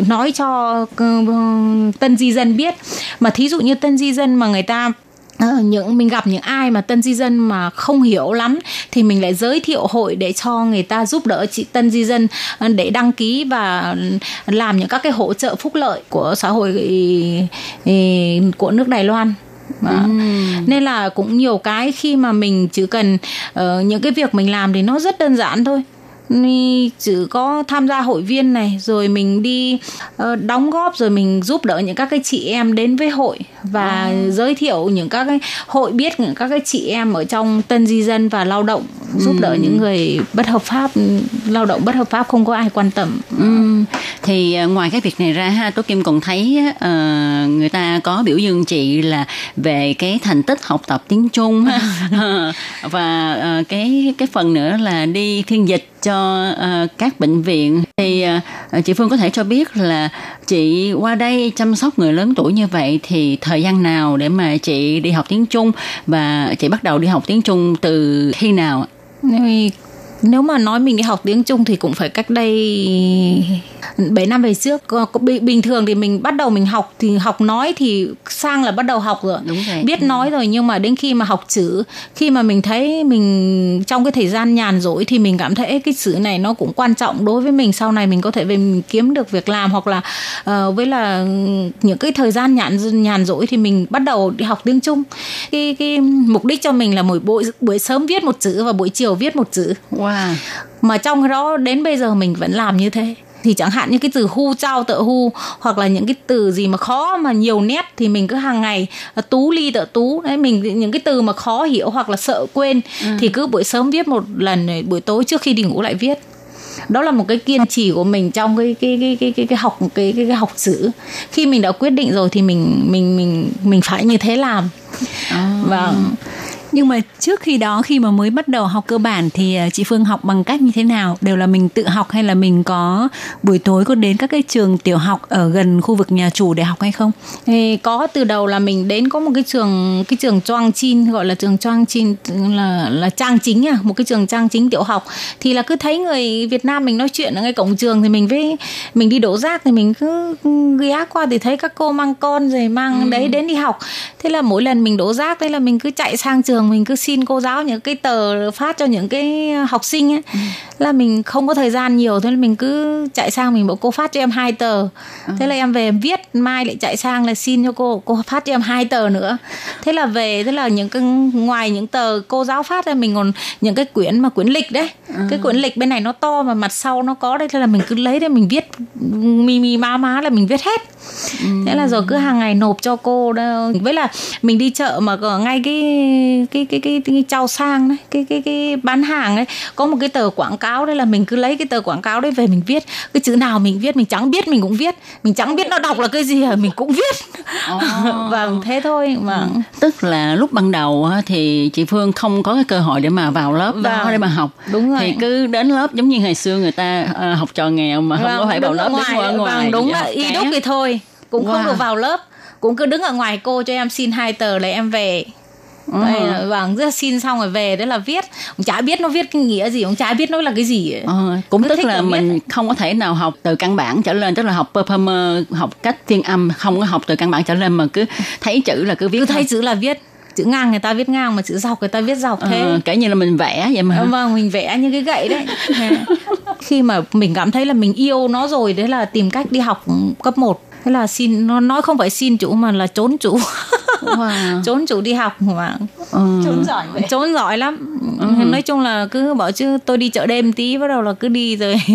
nói cho um, tân di dân biết. Mà thí dụ như tân di dân mà người ta Ờ, những mình gặp những ai mà tân di dân mà không hiểu lắm thì mình lại giới thiệu hội để cho người ta giúp đỡ chị tân di dân ờ, để đăng ký và làm những các cái hỗ trợ phúc lợi của xã hội ừ, của nước Đài Loan. Đó. nên là cũng nhiều cái khi mà mình chỉ cần ờ, những cái việc mình làm thì nó rất đơn giản thôi. Chỉ có tham gia hội viên này rồi mình đi ờ, đóng góp rồi mình giúp đỡ những các cái chị em đến với hội và giới thiệu những các cái hội biết những các cái chị em ở trong tân di dân và lao động giúp đỡ những người bất hợp pháp lao động bất hợp pháp không có ai quan tâm Ừ. Thì ờ, ngoài cái việc này ra ha, Tố Kim còn thấy ờ, người ta có biểu dương chị là về cái thành tích học tập tiếng Trung. *laughs* Ờ, và ờ, cái cái phần nữa là đi phiên dịch cho ờ, các bệnh viện. Thì à, à, chị Phương có thể cho biết là chị qua đây chăm sóc người lớn tuổi như vậy thì thời gian nào để mà chị đi học tiếng Trung và chị bắt đầu đi học tiếng Trung từ khi nào? Nếu- mà nói mình đi học tiếng Trung thì cũng phải cách đây 7 năm về trước. Có- bình thường thì mình bắt đầu mình học thì học nói thì sang là bắt đầu học rồi. Đúng rồi. biết nói rồi nhưng mà đến khi mà học chữ khi mà mình thấy mình trong cái thời gian nhàn rỗi thì mình cảm thấy "Ê, cái chữ này nó cũng quan trọng đối với mình. Sau này mình có thể về mình kiếm được việc làm hoặc là ờ, với là những cái thời gian nhàn nhàn rỗi thì mình bắt đầu đi học tiếng Trung. Cái cái mục đích cho mình là mỗi buổi buổi sớm viết một chữ và buổi chiều viết một chữ. Wow. Mà trong cái đó đến bây giờ mình vẫn làm như thế. Thì chẳng hạn như cái từ hu trao tự hu hoặc là những cái từ gì mà khó mà nhiều nét thì mình cứ hàng ngày ờ, tú ly tự tú. Đấy mình những cái từ mà khó hiểu hoặc là sợ quên thì cứ buổi sớm viết một lần buổi tối trước khi đi ngủ lại viết. Đó là một cái kiên trì của mình trong cái cái cái cái cái, cái học cái, cái cái học chữ khi mình đã quyết định rồi thì mình mình mình mình phải như thế làm. Và nhưng mà trước khi đó khi mà mới bắt đầu học cơ bản thì à, chị Phương học bằng cách như thế nào? Đều là mình tự học hay là mình có buổi tối có đến các cái trường tiểu học ở gần khu vực nhà chủ để học hay không? Thì có từ đầu là mình đến có một cái trường cái trường Choang Chin gọi là trường Choang Chin là là trang chính à một cái trường trang chính tiểu học. Thì là cứ thấy người Việt Nam mình nói chuyện ở ngay cổng trường thì mình với mình đi đổ rác thì mình cứ ghé qua thì thấy các cô mang con rồi mang đấy đến đi học. Thế là mỗi lần mình đổ rác thế là mình cứ chạy sang trường thường mình cứ xin cô giáo những cái tờ phát cho những cái học sinh ấy ừ. là mình không có thời gian nhiều thế là mình cứ chạy sang mình bảo cô phát cho em hai tờ ừ. thế là em về em viết mai lại chạy sang là xin cho cô cô phát cho em hai tờ nữa thế là về thế là những cái ngoài những tờ cô giáo phát ra mình còn những cái quyển mà quyển lịch đấy ừ. cái quyển lịch bên này nó to mà mặt sau nó có đây thế là mình cứ lấy để mình viết mi mi má má là mình viết hết ừ. thế là rồi cứ hàng ngày nộp cho cô đó với là mình đi chợ mà ngay cái cái cái cái, cái, cái sang đấy cái cái cái bán hàng đấy. Có một cái tờ quảng cáo đấy là mình cứ lấy cái tờ quảng cáo đấy về mình viết. Cái chữ nào mình viết mình chẳng biết mình cũng viết. Mình chẳng biết nó đọc là cái gì à mình cũng viết. Oh. *laughs* vâng thế thôi mà ừ. tức là lúc ban đầu thì chị Phương không có cái cơ hội để mà vào lớp đó vâng. để mà học. đúng rồi. thì cứ đến lớp giống như ngày xưa người ta uh, học trò nghèo mà không vâng, có phải vào lớp ngoài, ở ngoài. Vâng, đúng rồi y đúc thì thôi. Cũng wow. không được vào lớp. Cũng cứ đứng ở ngoài cô cho em xin hai tờ lấy em về Ừ. Đây, vâng rất xin xong rồi về đấy là viết. Cũng chả biết nó viết cái nghĩa gì cũng chả biết nó là cái gì ấy. Ờ, cũng Cứ tức là mình viết. không có thể nào học từ căn bản trở lên tức là học performer học cách phiên âm không có học từ căn bản trở lên mà cứ thấy chữ là cứ viết cứ thấy chữ là viết. Chữ ngang người ta viết ngang mà chữ dọc người ta viết dọc thế. ờ, kể như là mình vẽ vậy mà. Vâng mình vẽ như cái gậy đấy. *laughs* Khi mà mình cảm thấy là mình yêu nó rồi đấy là tìm cách đi học cấp 1 thế là xin nó nói không phải xin chủ mà là trốn chủ wow. *laughs* trốn chủ đi học mà ừ. trốn giỏi vậy. trốn giỏi lắm ừ. nói chung là cứ bảo chứ tôi đi chợ đêm tí bắt đầu là cứ đi rồi *laughs*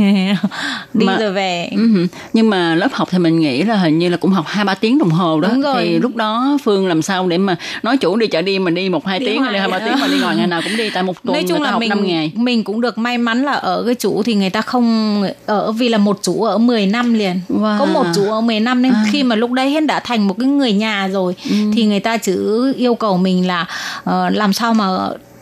đi mà, rồi về ừ. nhưng mà lớp học thì mình nghĩ là hình như là cũng học hai ba tiếng đồng hồ đó Đúng rồi. thì lúc đó phương làm sao để mà nói chủ đi chợ đêm mình đi một hai tiếng hay hai ba tiếng mà đi ngoài ngày nào cũng đi tại một tuần nói chung người ta là học mình 5 ngày mình cũng được may mắn là ở cái chủ thì người ta không ở vì là một chủ ở 10 năm liền wow. có một chủ ở 10 năm nên à. khi mà lúc đấy hết đã thành một cái người nhà rồi ừ. thì người ta chỉ yêu cầu mình là uh, làm sao mà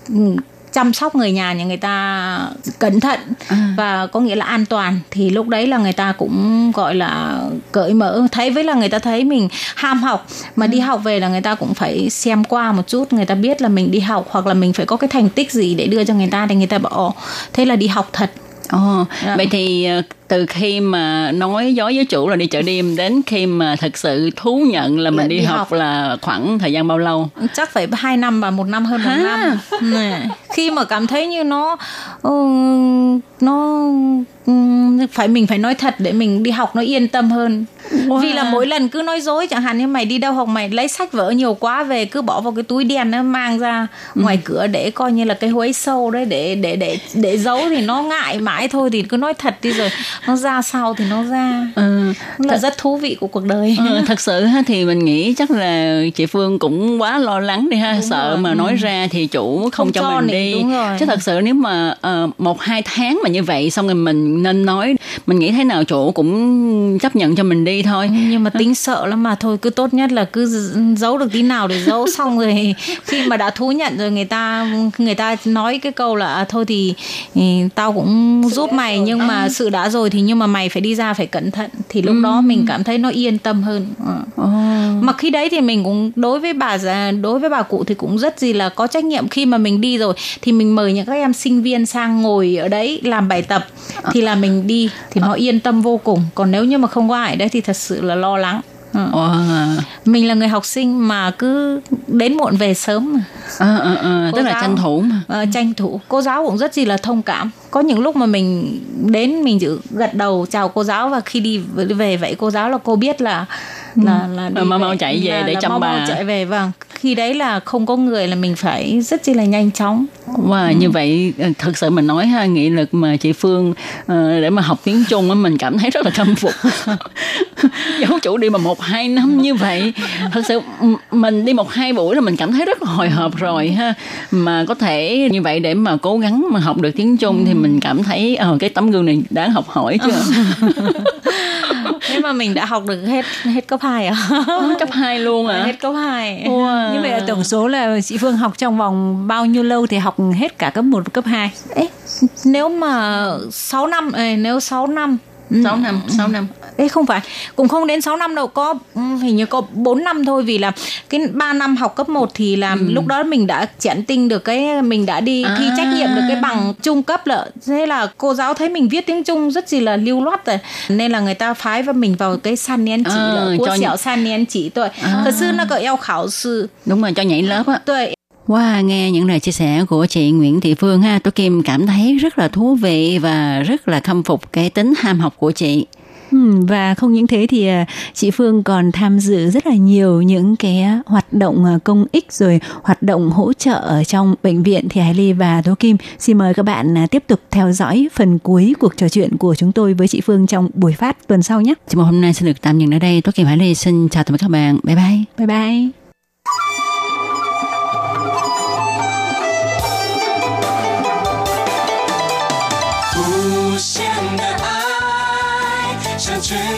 ừ, chăm sóc người nhà nhà người ta cẩn thận à. và có nghĩa là an toàn thì lúc đấy là người ta cũng gọi là cởi mở thấy với là người ta thấy mình ham học mà đi ừ. học về là người ta cũng phải xem qua một chút người ta biết là mình đi học hoặc là mình phải có cái thành tích gì để đưa cho người ta thì người ta bảo thế là đi học thật Ồ, oh, vậy thì ờ, từ khi mà nói dối với chủ là đi chợ đêm đến khi mà thật sự thú nhận là mình là đi, đi học, học là khoảng thời gian bao lâu chắc phải hai năm và một năm hơn một năm nè. khi mà cảm thấy như nó uh, nó phải mình phải nói thật để mình đi học nó yên tâm hơn wow. vì là mỗi lần cứ nói dối chẳng hạn như mày đi đâu học mày lấy sách vở nhiều quá về cứ bỏ vào cái túi đen nó mang ra ừ. ngoài cửa để coi như là cái huấy sâu đấy để để để để giấu thì nó ngại mãi thôi thì cứ nói thật đi rồi nó ra sau thì nó ra. Ừ. là thật, rất thú vị của cuộc đời. Ừ, thật sự thì mình nghĩ chắc là chị Phương cũng quá lo lắng đi ha. Đúng sợ rồi. mà nói ừ. ra thì chủ không, không cho, cho mình đi. đúng rồi. chứ thật sự nếu mà uh, một hai tháng mà như vậy xong rồi mình nên nói mình nghĩ thế nào chủ cũng chấp nhận cho mình đi thôi. Ừ, nhưng mà tính sợ lắm mà. Thôi cứ tốt nhất là cứ giấu được tí nào để giấu. *laughs* Xong rồi khi mà đã thú nhận rồi người ta người ta nói cái câu là à, thôi thì, thì tao cũng giúp mày nhưng mà sự đã rồi thì nhưng mà mày phải đi ra phải cẩn thận. Thì lúc ừ. đó mình cảm thấy nó yên tâm hơn. Ừ. mà khi đấy thì mình cũng đối với bà đối với bà cụ thì cũng rất gì là có trách nhiệm khi mà mình đi rồi. Thì mình mời những các em sinh viên sang ngồi ở đấy làm bài tập. Thì là mình đi thì nó yên tâm vô cùng. Còn nếu như mà không có ai đấy thì thật sự là lo lắng Ừ. Wow. mình là người học sinh mà cứ đến muộn về sớm mà à, à, à, tức giáo, là tranh thủ mà à, tranh thủ cô giáo cũng rất gì là thông cảm có những lúc mà mình đến mình chỉ gật đầu chào cô giáo và khi đi về vậy cô giáo là cô biết là là ừ. là đi mau mau chạy về là, để là chăm bà mau chạy về vâng khi đấy là không có người là mình phải rất chi là nhanh chóng wow, ừ. như vậy ờ, thật sự mình nói ha nghị lực mà chị Phương uh, để mà học tiếng Trung á mình cảm thấy rất là khâm phục *laughs* giáo chủ đi mà một hai năm như vậy thật sự mình đi một hai buổi là mình cảm thấy rất là hồi hộp rồi ha mà có thể như vậy để mà cố gắng mà học được tiếng Trung ừ. thì mình cảm thấy uh, cái tấm gương này đáng học hỏi chứ *laughs* *laughs* nhưng mà mình đã học được hết hết cấp 2 à? cấp 2 luôn à? Hết cấp 2. Wow. Như vậy là tổng số là chị Phương học trong vòng bao nhiêu lâu thì học hết cả cấp 1 và cấp 2? Ê, nếu mà 6 năm, nếu 6 năm 6 năm, 6 năm. Ê không phải, cũng không đến 6 năm đâu, có ừ, hình như có 4 năm thôi vì là cái 3 năm học cấp 1 thì là ừ. lúc đó mình đã chẽn tinh được cái mình đã đi à. thi trách nhiệm được cái bằng trung cấp lợ. Thế là cô giáo thấy mình viết tiếng Trung rất gì là lưu loát rồi. Nên là người ta phái vào mình vào cái san niên chỉ à, là của xẻo san niên chỉ tôi. À. Thật sự nó có yêu khảo sư. Đúng rồi, cho nhảy lớp á. Tôi Qua wow, nghe những lời chia sẻ của chị Nguyễn Thị Phương ha, tôi Kim cảm thấy rất là thú vị và rất là khâm phục cái tính ham học của chị. Ừ, và không những thế thì à, chị Phương còn tham dự rất là nhiều những cái hoạt động à, công ích rồi hoạt động hỗ trợ ở trong bệnh viện thì Hải Ly và Tố Kim xin mời các bạn à, tiếp tục theo dõi phần cuối cuộc trò chuyện của chúng tôi với chị Phương trong buổi phát tuần sau nhé. Chương hôm nay xin được tạm dừng ở đây. Tố Kim Hải Ly xin chào tạm biệt các bạn. Bye bye. Bye bye. 全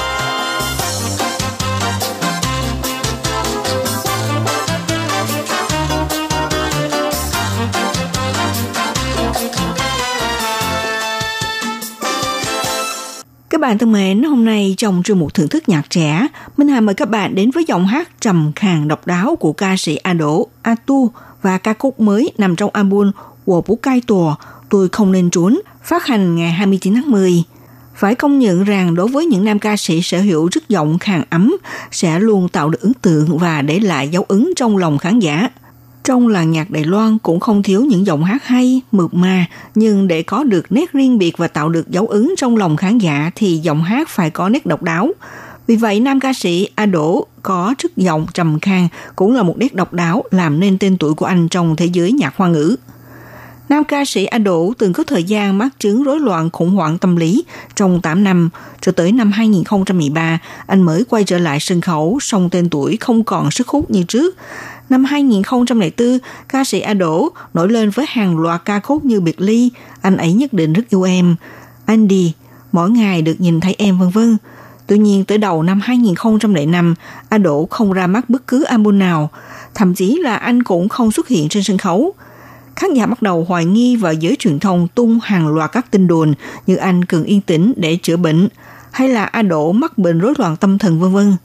Các bạn thân mến, hôm nay trong chương mục thưởng thức nhạc trẻ, Minh Hà mời các bạn đến với giọng hát trầm khàn độc đáo của ca sĩ A Đỗ, A Tu và ca khúc mới nằm trong album Wo Bú Cai Tùa, Tôi Không Nên Trốn, phát hành ngày 29 tháng 10. Phải công nhận rằng đối với những nam ca sĩ sở hữu chất giọng khàn ấm sẽ luôn tạo được ấn tượng và để lại dấu ấn trong lòng khán giả – trong làng nhạc Đài Loan cũng không thiếu những giọng hát hay, mượt mà, nhưng để có được nét riêng biệt và tạo được dấu ấn trong lòng khán giả thì giọng hát phải có nét độc đáo. Vì vậy, nam ca sĩ A Đỗ có chất giọng trầm khang cũng là một nét độc đáo làm nên tên tuổi của anh trong thế giới nhạc hoa ngữ. Nam ca sĩ A Đỗ từng có thời gian mắc chứng rối loạn khủng hoảng tâm lý trong 8 năm, cho tới năm 2013, anh mới quay trở lại sân khấu, song tên tuổi không còn sức hút như trước. Năm 2004, ca sĩ A Đỗ nổi lên với hàng loạt ca khúc như Biệt Ly, Anh ấy nhất định rất yêu em, Andy, Mỗi ngày được nhìn thấy em vân vân. Tuy nhiên tới đầu năm 2005, A Đỗ không ra mắt bất cứ album nào, thậm chí là anh cũng không xuất hiện trên sân khấu. Khán giả bắt đầu hoài nghi và giới truyền thông tung hàng loạt các tin đồn như anh cần yên tĩnh để chữa bệnh, hay là A Đỗ mắc bệnh rối loạn tâm thần vân vân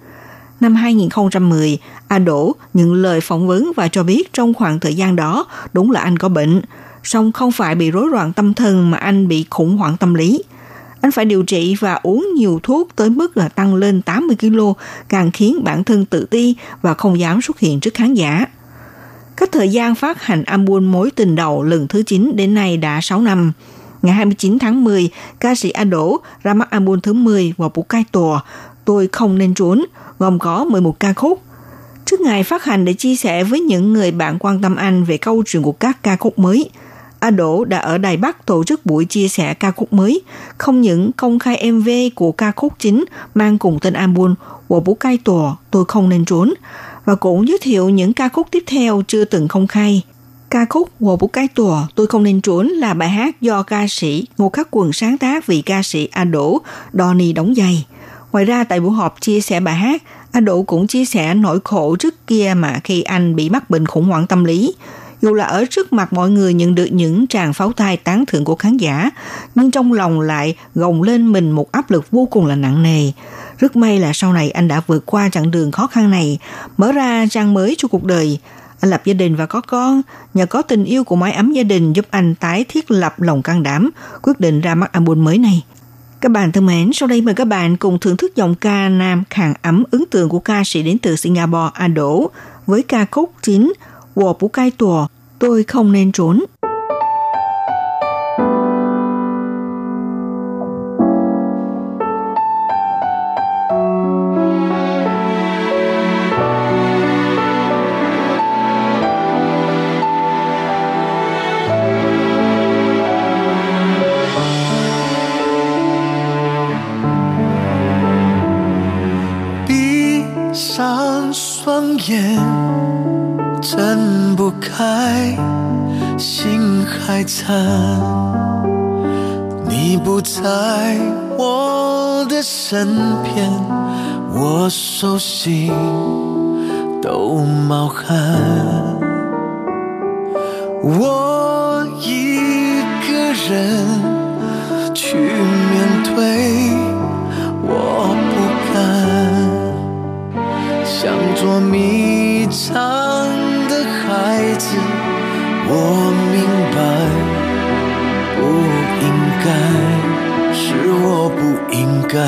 năm 2010, A Đỗ nhận lời phỏng vấn và cho biết trong khoảng thời gian đó đúng là anh có bệnh, song không phải bị rối loạn tâm thần mà anh bị khủng hoảng tâm lý. Anh phải điều trị và uống nhiều thuốc tới mức là tăng lên 80 kg, càng khiến bản thân tự ti và không dám xuất hiện trước khán giả. Cách thời gian phát hành album Mối tình đầu lần thứ 9 đến nay đã 6 năm. Ngày 29 tháng 10, ca sĩ A Đỗ ra mắt album thứ 10 vào Bú Cai Tùa, Tôi không nên trốn, gồm có 11 ca khúc. Trước ngày phát hành để chia sẻ với những người bạn quan tâm anh về câu chuyện của các ca khúc mới, A Đỗ đã ở Đài Bắc tổ chức buổi chia sẻ ca khúc mới, không những công khai MV của ca khúc chính mang cùng tên album của Bú Cai Tùa Tôi Không Nên Trốn, và cũng giới thiệu những ca khúc tiếp theo chưa từng công khai. Ca khúc Wo Bú Cái Tùa Tôi Không Nên Trốn là bài hát do ca sĩ Ngô Khắc Quần sáng tác vì ca sĩ A Đỗ, Donny đóng giày. Ngoài ra tại buổi họp chia sẻ bài hát, anh Đỗ cũng chia sẻ nỗi khổ trước kia mà khi anh bị mắc bệnh khủng hoảng tâm lý. Dù là ở trước mặt mọi người nhận được những tràng pháo tay tán thưởng của khán giả, nhưng trong lòng lại gồng lên mình một áp lực vô cùng là nặng nề. Rất may là sau này anh đã vượt qua chặng đường khó khăn này, mở ra trang mới cho cuộc đời. Anh lập gia đình và có con, nhờ có tình yêu của mái ấm gia đình giúp anh tái thiết lập lòng can đảm, quyết định ra mắt album mới này. Các bạn thân mến, sau đây mời các bạn cùng thưởng thức giọng ca nam khàn ấm ấn tượng của ca sĩ đến từ Singapore A Đỗ với ca khúc chính Wo Bu Cai Tùa, Tôi Không Nên Trốn. 身边，我手心都冒汗。我一个人去面对，我不敢想做迷该，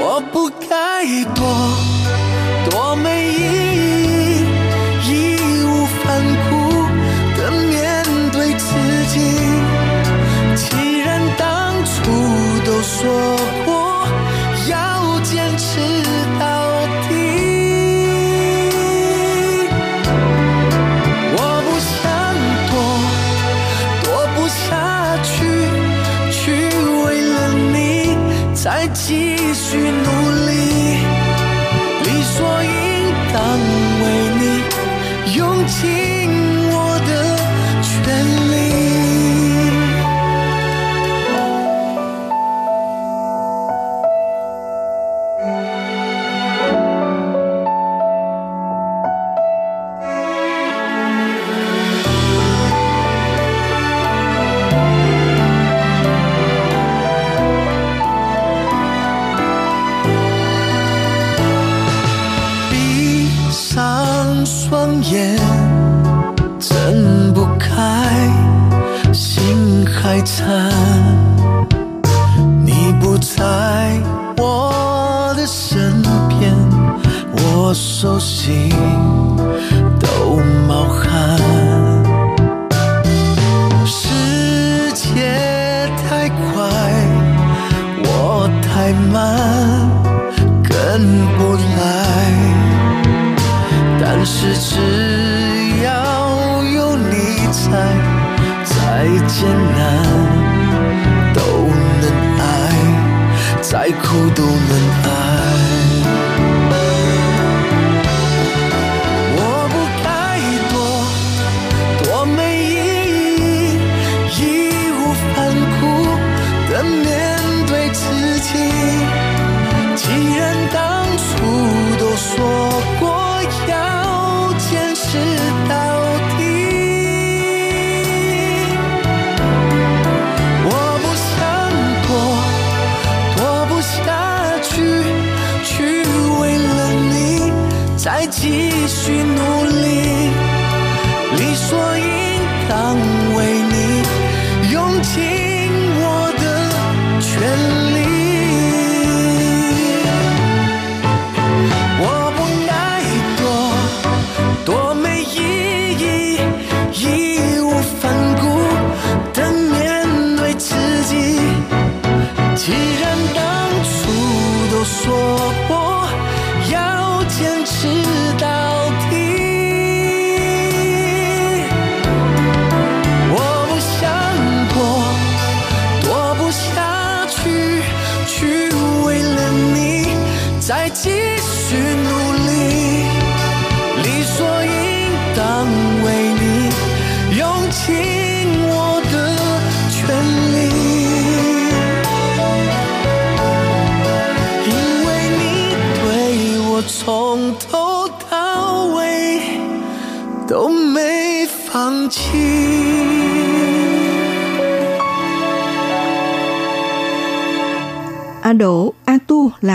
我不该躲，多没意义，义无反顾的面对自己。既然当初都说过要坚持再继续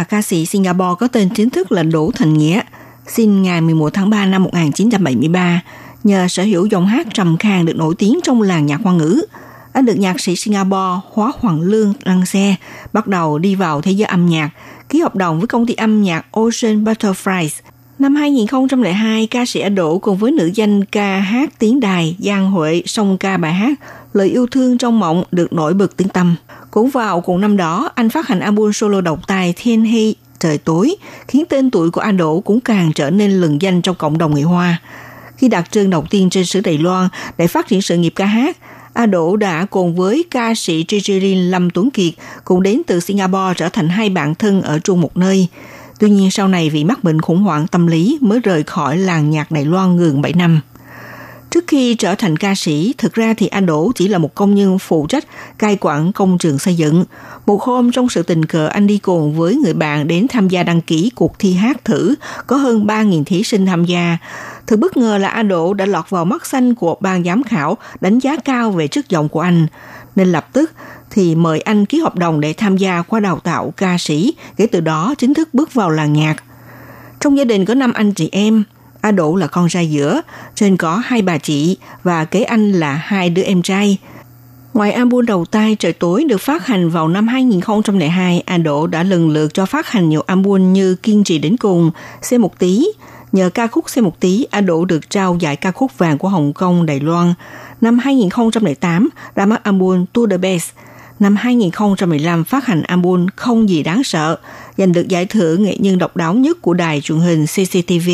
ca sĩ Singapore có tên chính thức là Đỗ Thành Nghĩa, sinh ngày 11 tháng 3 năm 1973. Nhờ sở hữu giọng hát trầm khang được nổi tiếng trong làng nhạc hoa ngữ. Anh được nhạc sĩ Singapore Hóa Hoàng Lương lăn xe, bắt đầu đi vào thế giới âm nhạc, ký hợp đồng với công ty âm nhạc Ocean Butterflies. Năm 2002, ca sĩ Đỗ cùng với nữ danh ca hát tiếng đài Giang Huệ song ca bài hát Lời yêu thương trong mộng được nổi bật tiếng tâm. Cũng vào cùng năm đó, anh phát hành album solo độc tài Thiên Hy Trời Tối, khiến tên tuổi của anh Đỗ cũng càng trở nên lừng danh trong cộng đồng người Hoa. Khi đặt chân đầu tiên trên xứ Đài Loan để phát triển sự nghiệp ca hát, A Đỗ đã cùng với ca sĩ Trigerin Lâm Tuấn Kiệt cùng đến từ Singapore trở thành hai bạn thân ở chung một nơi. Tuy nhiên sau này vì mắc bệnh khủng hoảng tâm lý mới rời khỏi làng nhạc Đài Loan ngừng 7 năm. Trước khi trở thành ca sĩ, thực ra thì anh Đỗ chỉ là một công nhân phụ trách cai quản công trường xây dựng. Một hôm trong sự tình cờ anh đi cùng với người bạn đến tham gia đăng ký cuộc thi hát thử, có hơn 3.000 thí sinh tham gia. Thật bất ngờ là Anh Đỗ đã lọt vào mắt xanh của ban giám khảo đánh giá cao về chất giọng của anh. Nên lập tức thì mời anh ký hợp đồng để tham gia qua đào tạo ca sĩ, kể từ đó chính thức bước vào làng nhạc. Trong gia đình có 5 anh chị em, A Đỗ là con trai giữa, trên có hai bà chị và kế anh là hai đứa em trai. Ngoài album đầu tay Trời tối được phát hành vào năm 2002, A Đỗ đã lần lượt cho phát hành nhiều album như Kiên trì đến cùng, Xe một tí. Nhờ ca khúc Xe một tí, A Đỗ được trao giải ca khúc vàng của Hồng Kông, Đài Loan. Năm 2008, ra mắt album To The Best. Năm 2015 phát hành album Không gì đáng sợ, giành được giải thưởng nghệ nhân độc đáo nhất của đài truyền hình CCTV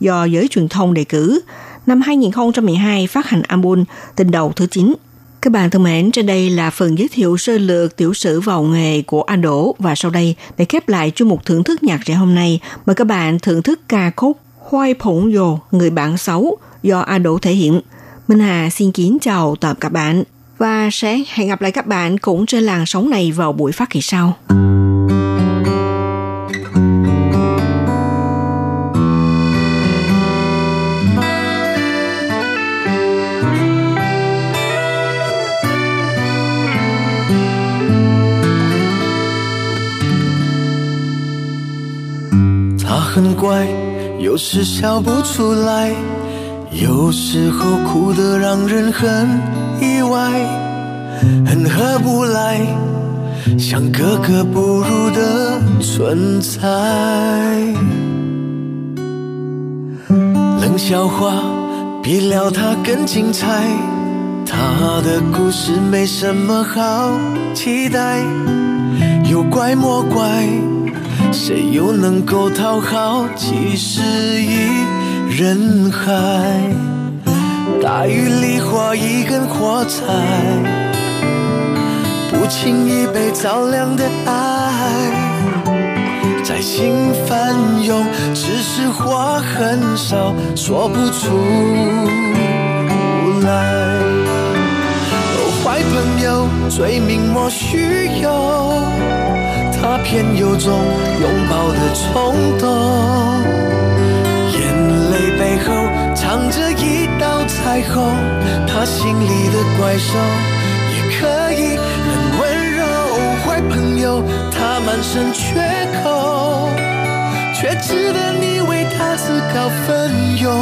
do giới truyền thông đề cử. Năm 2012 phát hành album Tình đầu thứ 9. Các bạn thân mến, trên đây là phần giới thiệu sơ lược tiểu sử vào nghề của anh Đỗ và sau đây để khép lại chương mục thưởng thức nhạc trẻ hôm nay, mời các bạn thưởng thức ca khúc Hoai Phủng Dồ, Người bạn xấu do A Đỗ thể hiện. Minh Hà xin kính chào tạm các bạn và sẽ hẹn gặp lại các bạn cũng trên làn sóng này vào buổi phát kỳ sau.很乖，有时笑不出来，有时候哭得让人很 意外，很合不来，像格格不入的存在。冷笑话比聊他更精彩，他的故事没什么好期待，有怪莫怪。谁又能够讨好几十亿人海？大雨里画一根火柴，不轻易被照亮的爱，在心翻涌，只是话很少，说不出来。坏朋友，罪名莫须有。他偏有种拥抱的冲动，道彩虹。他心里的怪兽也可以很温柔。坏朋友，他满身缺口，却值得你为他自告奋勇。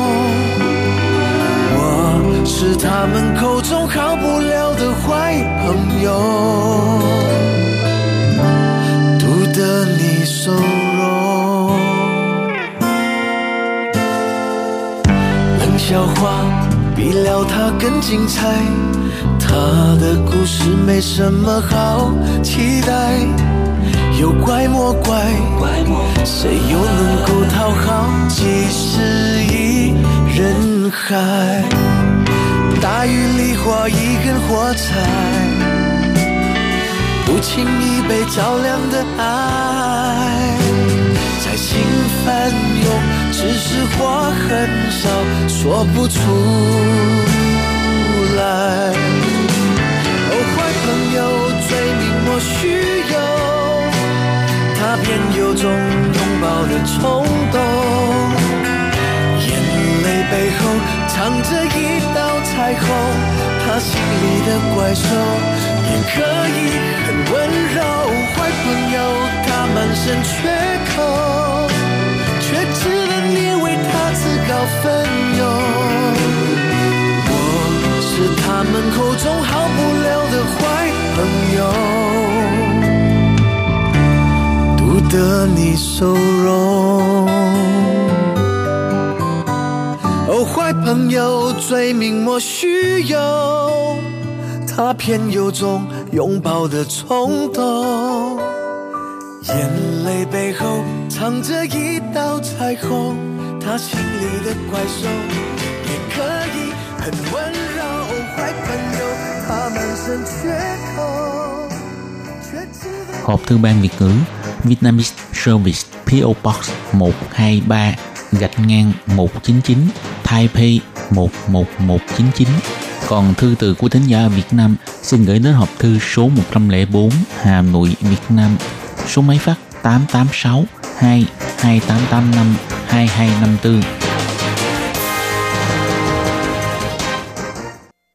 我是他们口中好不了的坏朋友。独得你收容，冷笑话比撩他更精彩，他的故事没什么好期待，有怪莫怪，谁又能够讨好几十亿人海？大雨里画一根火柴。不轻易被照亮的爱，在心翻涌，只是话很少，说不出来。哦，坏朋友，罪名莫须有，他偏有种拥抱的冲动，眼泪背后藏着一道彩虹，他心里的怪兽。也可以很温柔，坏朋友他满身缺奋勇。我是他们口中好不了的坏朋友，独得你收容。哦，坏朋友，罪名莫须有。他偏有种拥抱的冲动，眼泪背后藏着一道彩虹。他心里的怪兽也可以很温柔，坏朋友。 它满身缺口，却记得。 Hộp thư ban Việt ngữ Vietnamese Service PO Box 123 gạch ngang 199 Taipei 11199 Còn thư từ của thính giả ở Việt Nam xin gửi đến hộp thư số 104 Hà Nội, Việt Nam Số máy phát 886 2 2885 2254